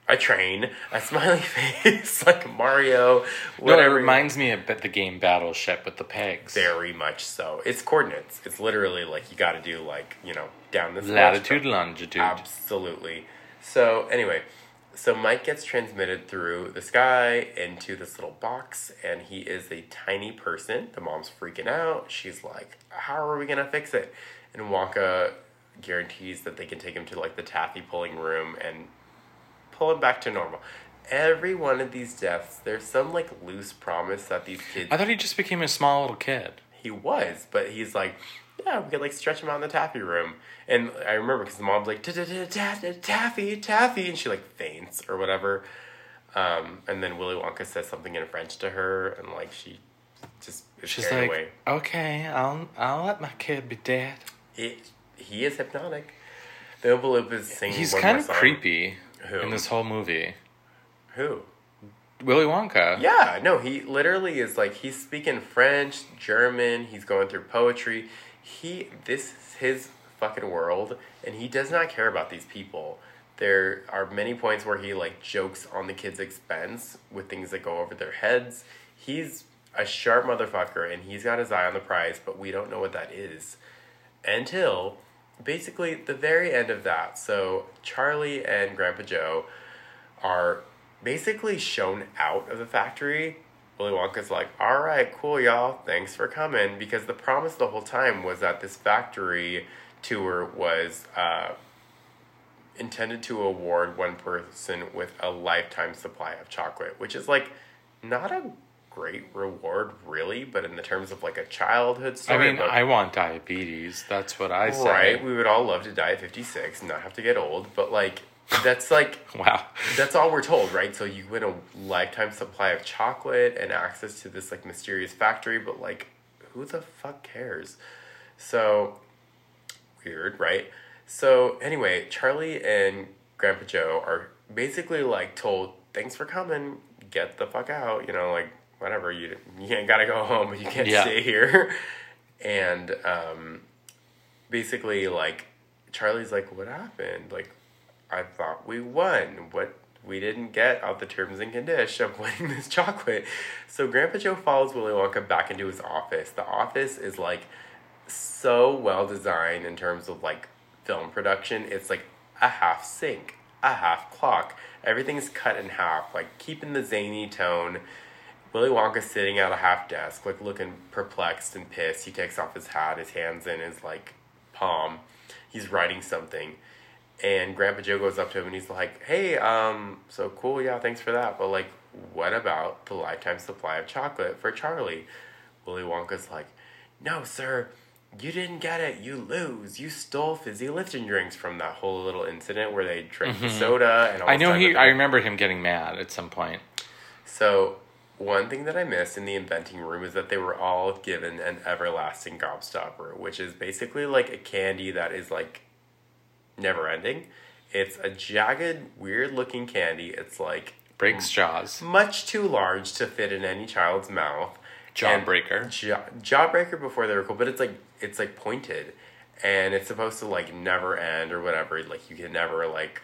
A train, a smiley face, like Mario, No, it reminds me of the game Battleship with the pegs. Very much so. It's coordinates. It's literally like you got to do like you know down this Latitude, longitude. Absolutely. So anyway, so Mike gets transmitted through the sky into this little box, and he is a tiny person. The mom's freaking out. She's like, "How are we gonna fix it?" And Wonka guarantees that they can take him to like the taffy pulling room and pull him back to normal. Every one of these deaths, there's some like loose promise that these kids I thought he just became a small little kid. he was, but he's like, yeah, we could like stretch him out in the taffy room. And I remember because the mom's like, taffy, taffy, and she like faints or whatever. Um, and then Willy Wonka says something in French to her, and like she just is She's like, away. okay, I'll I'll let my kid be dead. It, he is hypnotic. The Oompa Loompas singing. He's one kind of song. creepy Who? in this whole movie. Who? Willy Wonka. Yeah, no, he literally is like he's speaking French, German, he's going through poetry. He this is his fucking world and he does not care about these people. There are many points where he like jokes on the kids' expense with things that go over their heads. He's a sharp motherfucker and he's got his eye on the prize, but we don't know what that is until basically the very end of that. So Charlie and Grandpa Joe are basically shown out of the factory. Willy Wonka's like, all right, cool, y'all. Thanks for coming. Because the promise the whole time was that this factory tour was uh, intended to award one person with a lifetime supply of chocolate, which is like not a great reward, really, but in the terms of like a childhood I story. mean, book- I want diabetes. That's what I say. Right, we would all love to die at 56 and not have to get old, but like, that's like, Wow. that's all we're told, right? So you win a lifetime supply of chocolate and access to this like mysterious factory, but like, who the fuck cares? So, weird, right? So, anyway, Charlie and Grandpa Joe are basically like told, thanks for coming, get the fuck out, you know, like, whatever, you, you ain't gotta go home, but you can't Yeah. stay here. And, um, basically like Charlie's like, what happened? Like, I thought we won. What we didn't get out the terms and conditions of winning this chocolate. So Grandpa Joe follows Willy Wonka back into his office. The office is like so well designed in terms of like film production. It's like a half sink, a half clock. Everything's cut in half, like keeping the zany tone. Willy Wonka's sitting at a half desk, like looking perplexed and pissed. He takes off his hat, his hands in his like palm. He's writing something. And Grandpa Joe goes up to him and he's like, Hey, um, so cool, yeah, thanks for that. But like, what about the lifetime supply of chocolate for Charlie? Willy Wonka's like, No, sir, you didn't get it. You lose. You stole fizzy lifting drinks from that whole little incident where they drank the soda and all I know he. I remember him getting mad at some point. So, one thing that I missed in the inventing room is that they were all given an everlasting gobstopper, which is basically like a candy that is like never ending. It's a jagged, weird looking candy. It's like Breaks jaws. much too large to fit in any child's mouth. Jawbreaker. Jaw, jawbreaker before they were cool, but it's like it's like pointed, and it's supposed to like never end or whatever. Like you can never like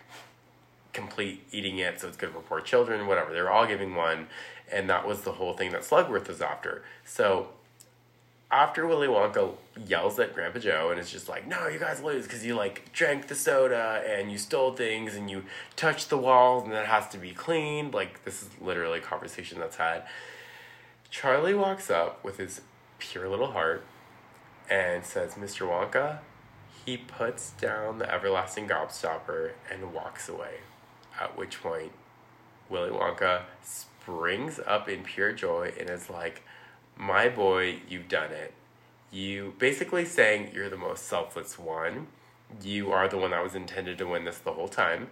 complete eating it, so it's good for poor children, whatever. They're all giving one, and that was the whole thing that Slugworth was after. So after Willy Wonka yells at Grandpa Joe and is just like, "No, you guys lose because you like drank the soda and you stole things and you touched the walls and that has to be cleaned." Like this is literally a conversation that's had. Charlie walks up with his pure little heart and says, "Mr. Wonka." He puts down the everlasting gobstopper and walks away. At which point, Willy Wonka springs up in pure joy and is like, My boy, you've done it. You basically saying you're the most selfless one. You are the one that was intended to win this the whole time.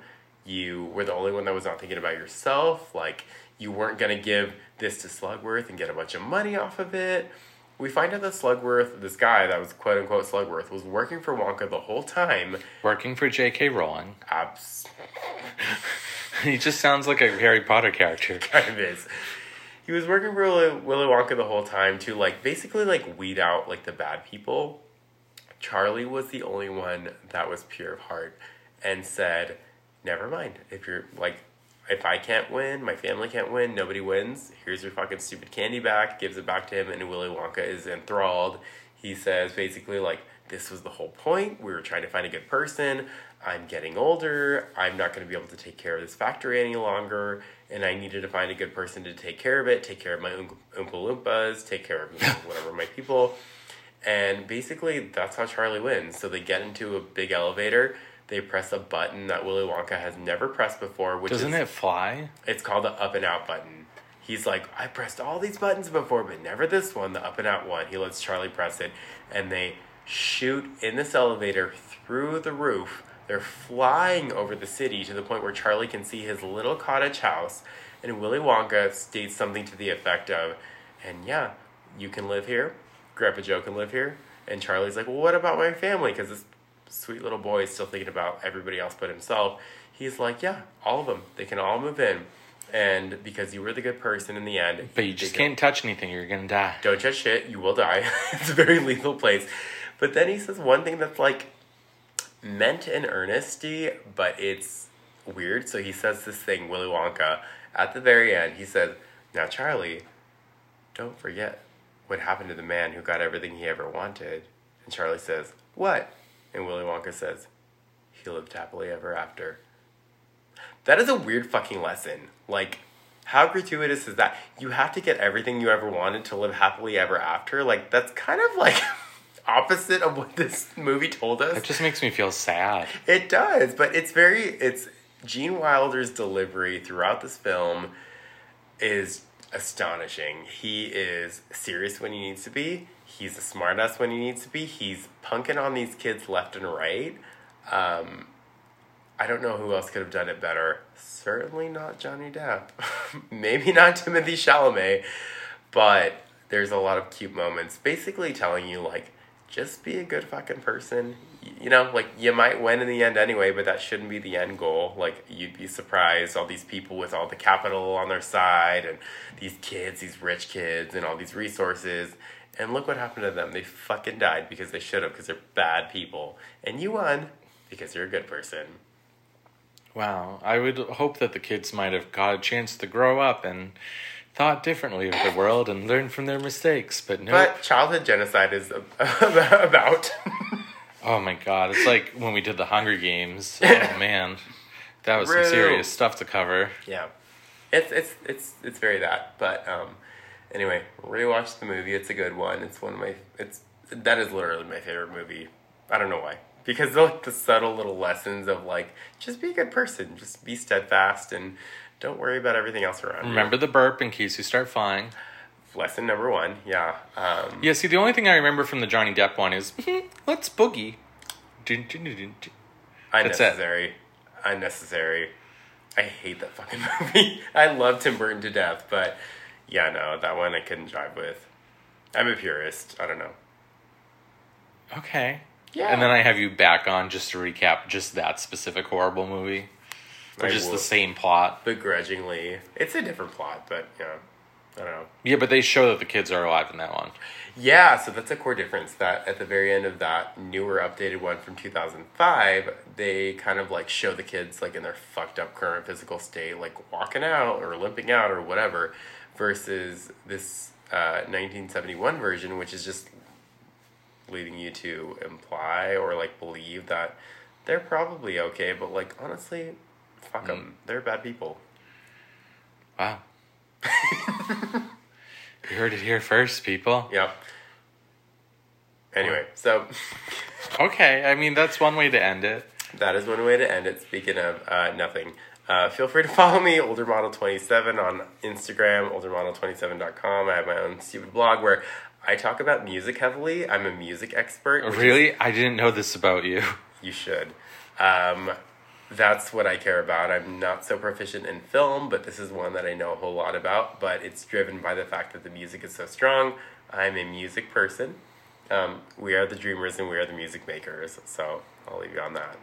You were the only one that was not thinking about yourself. Like, you weren't going to give this to Slugworth and get a bunch of money off of it. We find out that Slugworth, this guy that was quote unquote Slugworth, was working for Wonka the whole time. Working for J.K. Rowling. Abs- he just sounds like a Harry Potter character. kind of is. He was working for Willy, Wonka the whole time to like basically like weed out like the bad people. Charlie was the only one that was pure of heart and said, "Never mind. If you're like, if I can't win, my family can't win, nobody wins. Here's your fucking stupid candy back." Gives it back to him, and Willy Wonka is enthralled. He says basically like, "This was the whole point. We were trying to find a good person." I'm getting older. I'm not going to be able to take care of this factory any longer. And I needed to find a good person to take care of it, take care of my Oompa Oompa Loompas, take care of you know, whatever my people. And basically, that's how Charlie wins. So they get into a big elevator. They press a button that Willy Wonka has never pressed before, which Doesn't is it fly? it's called the up and out button. He's like, I pressed all these buttons before, but never this one, the up and out one. He lets Charlie press it, and they shoot in this elevator through the roof. They're flying over the city to the point where Charlie can see his little cottage house, and Willy Wonka states something to the effect of, and yeah, you can live here, Grandpa Joe can live here. And Charlie's like, well, what about my family? Because this sweet little boy is still thinking about everybody else but himself. He's like, yeah, all of them. They can all move in. And because you were the good person in the end. But you just can- can't touch anything. You're gonna die. Don't touch shit, you will die. it's a very lethal place. But then he says one thing that's like meant in earnesty, but it's weird. So he says this thing, Willy Wonka, at the very end. He says, Now, Charlie, don't forget what happened to the man who got everything he ever wanted. And Charlie says, What? And Willy Wonka says, He lived happily ever after. That is a weird fucking lesson. Like, how gratuitous is that? You have to get everything you ever wanted to live happily ever after. Like, that's kind of like opposite of what this movie told us. It just makes me feel sad. It does, but it's very it's Gene Wilder's delivery throughout this film is astonishing. He is serious when he needs to be. He's a smartass when he needs to be. He's punking on these kids left and right. Um, I don't know who else could have done it better. Certainly not Johnny Depp. Maybe not Timothée Chalamet, but there's a lot of cute moments. Basically telling you like, just be a good fucking person. You know, like you might win in the end anyway, but that shouldn't be the end goal. Like you'd be surprised all these people with all the capital on their side and these kids, these rich kids and all these resources. And look what happened to them. They fucking died because they should have because they're bad people. And you won because you're a good person. Wow. I would hope that the kids might have got a chance to grow up and thought differently of the world and learn from their mistakes, but no. But childhood genocide is about. oh my god, it's like when we did the Hunger Games. Oh man. That was some serious stuff to cover. yeah, it's it's it's it's very that. But um, anyway, rewatch the movie. It's a good one. It's one of my. It's that is literally my favorite movie. I don't know why. Because like the subtle little lessons of like just be a good person, just be steadfast, and don't worry about everything else around. you. Remember the burp in case you start flying. lesson number one. Yeah. Um, Yeah, see, the only thing I remember from the Johnny Depp one is, let's boogie. Unnecessary. Unnecessary. I hate that fucking movie. I love Tim Burton to death, but yeah, no, that one I couldn't jive with. I'm a purist. I don't know. Okay. Yeah. And then I have you back on just to recap just that specific horrible movie. Or I just will. the same plot. Begrudgingly, it's a different plot, but yeah, I don't know. Yeah, but they show that the kids are alive in that one. Yeah, so that's a core difference. That at the very end of that newer, updated one from 2005, they kind of like show the kids like in their fucked up current physical state, like walking out or limping out or whatever, versus this uh, 1971 version, which is just leading you to imply or like believe that they're probably okay, but like honestly, fuck them. They're bad people. Wow. you heard it here first, people. Yep. Anyway, so Okay, I mean, that's one way to end it. that is one way to end it. Speaking of uh, nothing, uh, feel free to follow me, Older Model 27 on Instagram, oldermodel27.com. I have my own stupid blog where I talk about music heavily. I'm a music expert. which is- Really? I didn't know this about you. You should. Um, that's what I care about. I'm not so proficient in film, but this is one that I know a whole lot about. But it's driven by the fact that the music is so strong. I'm a music person. Um, we are the dreamers and we are the music makers. So I'll leave you on that.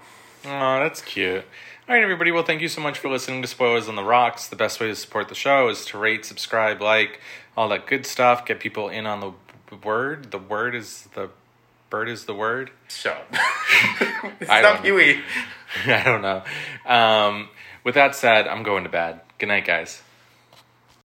Oh, that's cute. All right, everybody. Well, thank you so much for listening to Spoilers on the Rocks. The best way to support the show is to rate, subscribe, like, all that good stuff. Get people in on the word. The word is the bird is the word. Up. it's I don't- Huey. I don't know. Um, with that said, I'm going to bed. Good night, guys.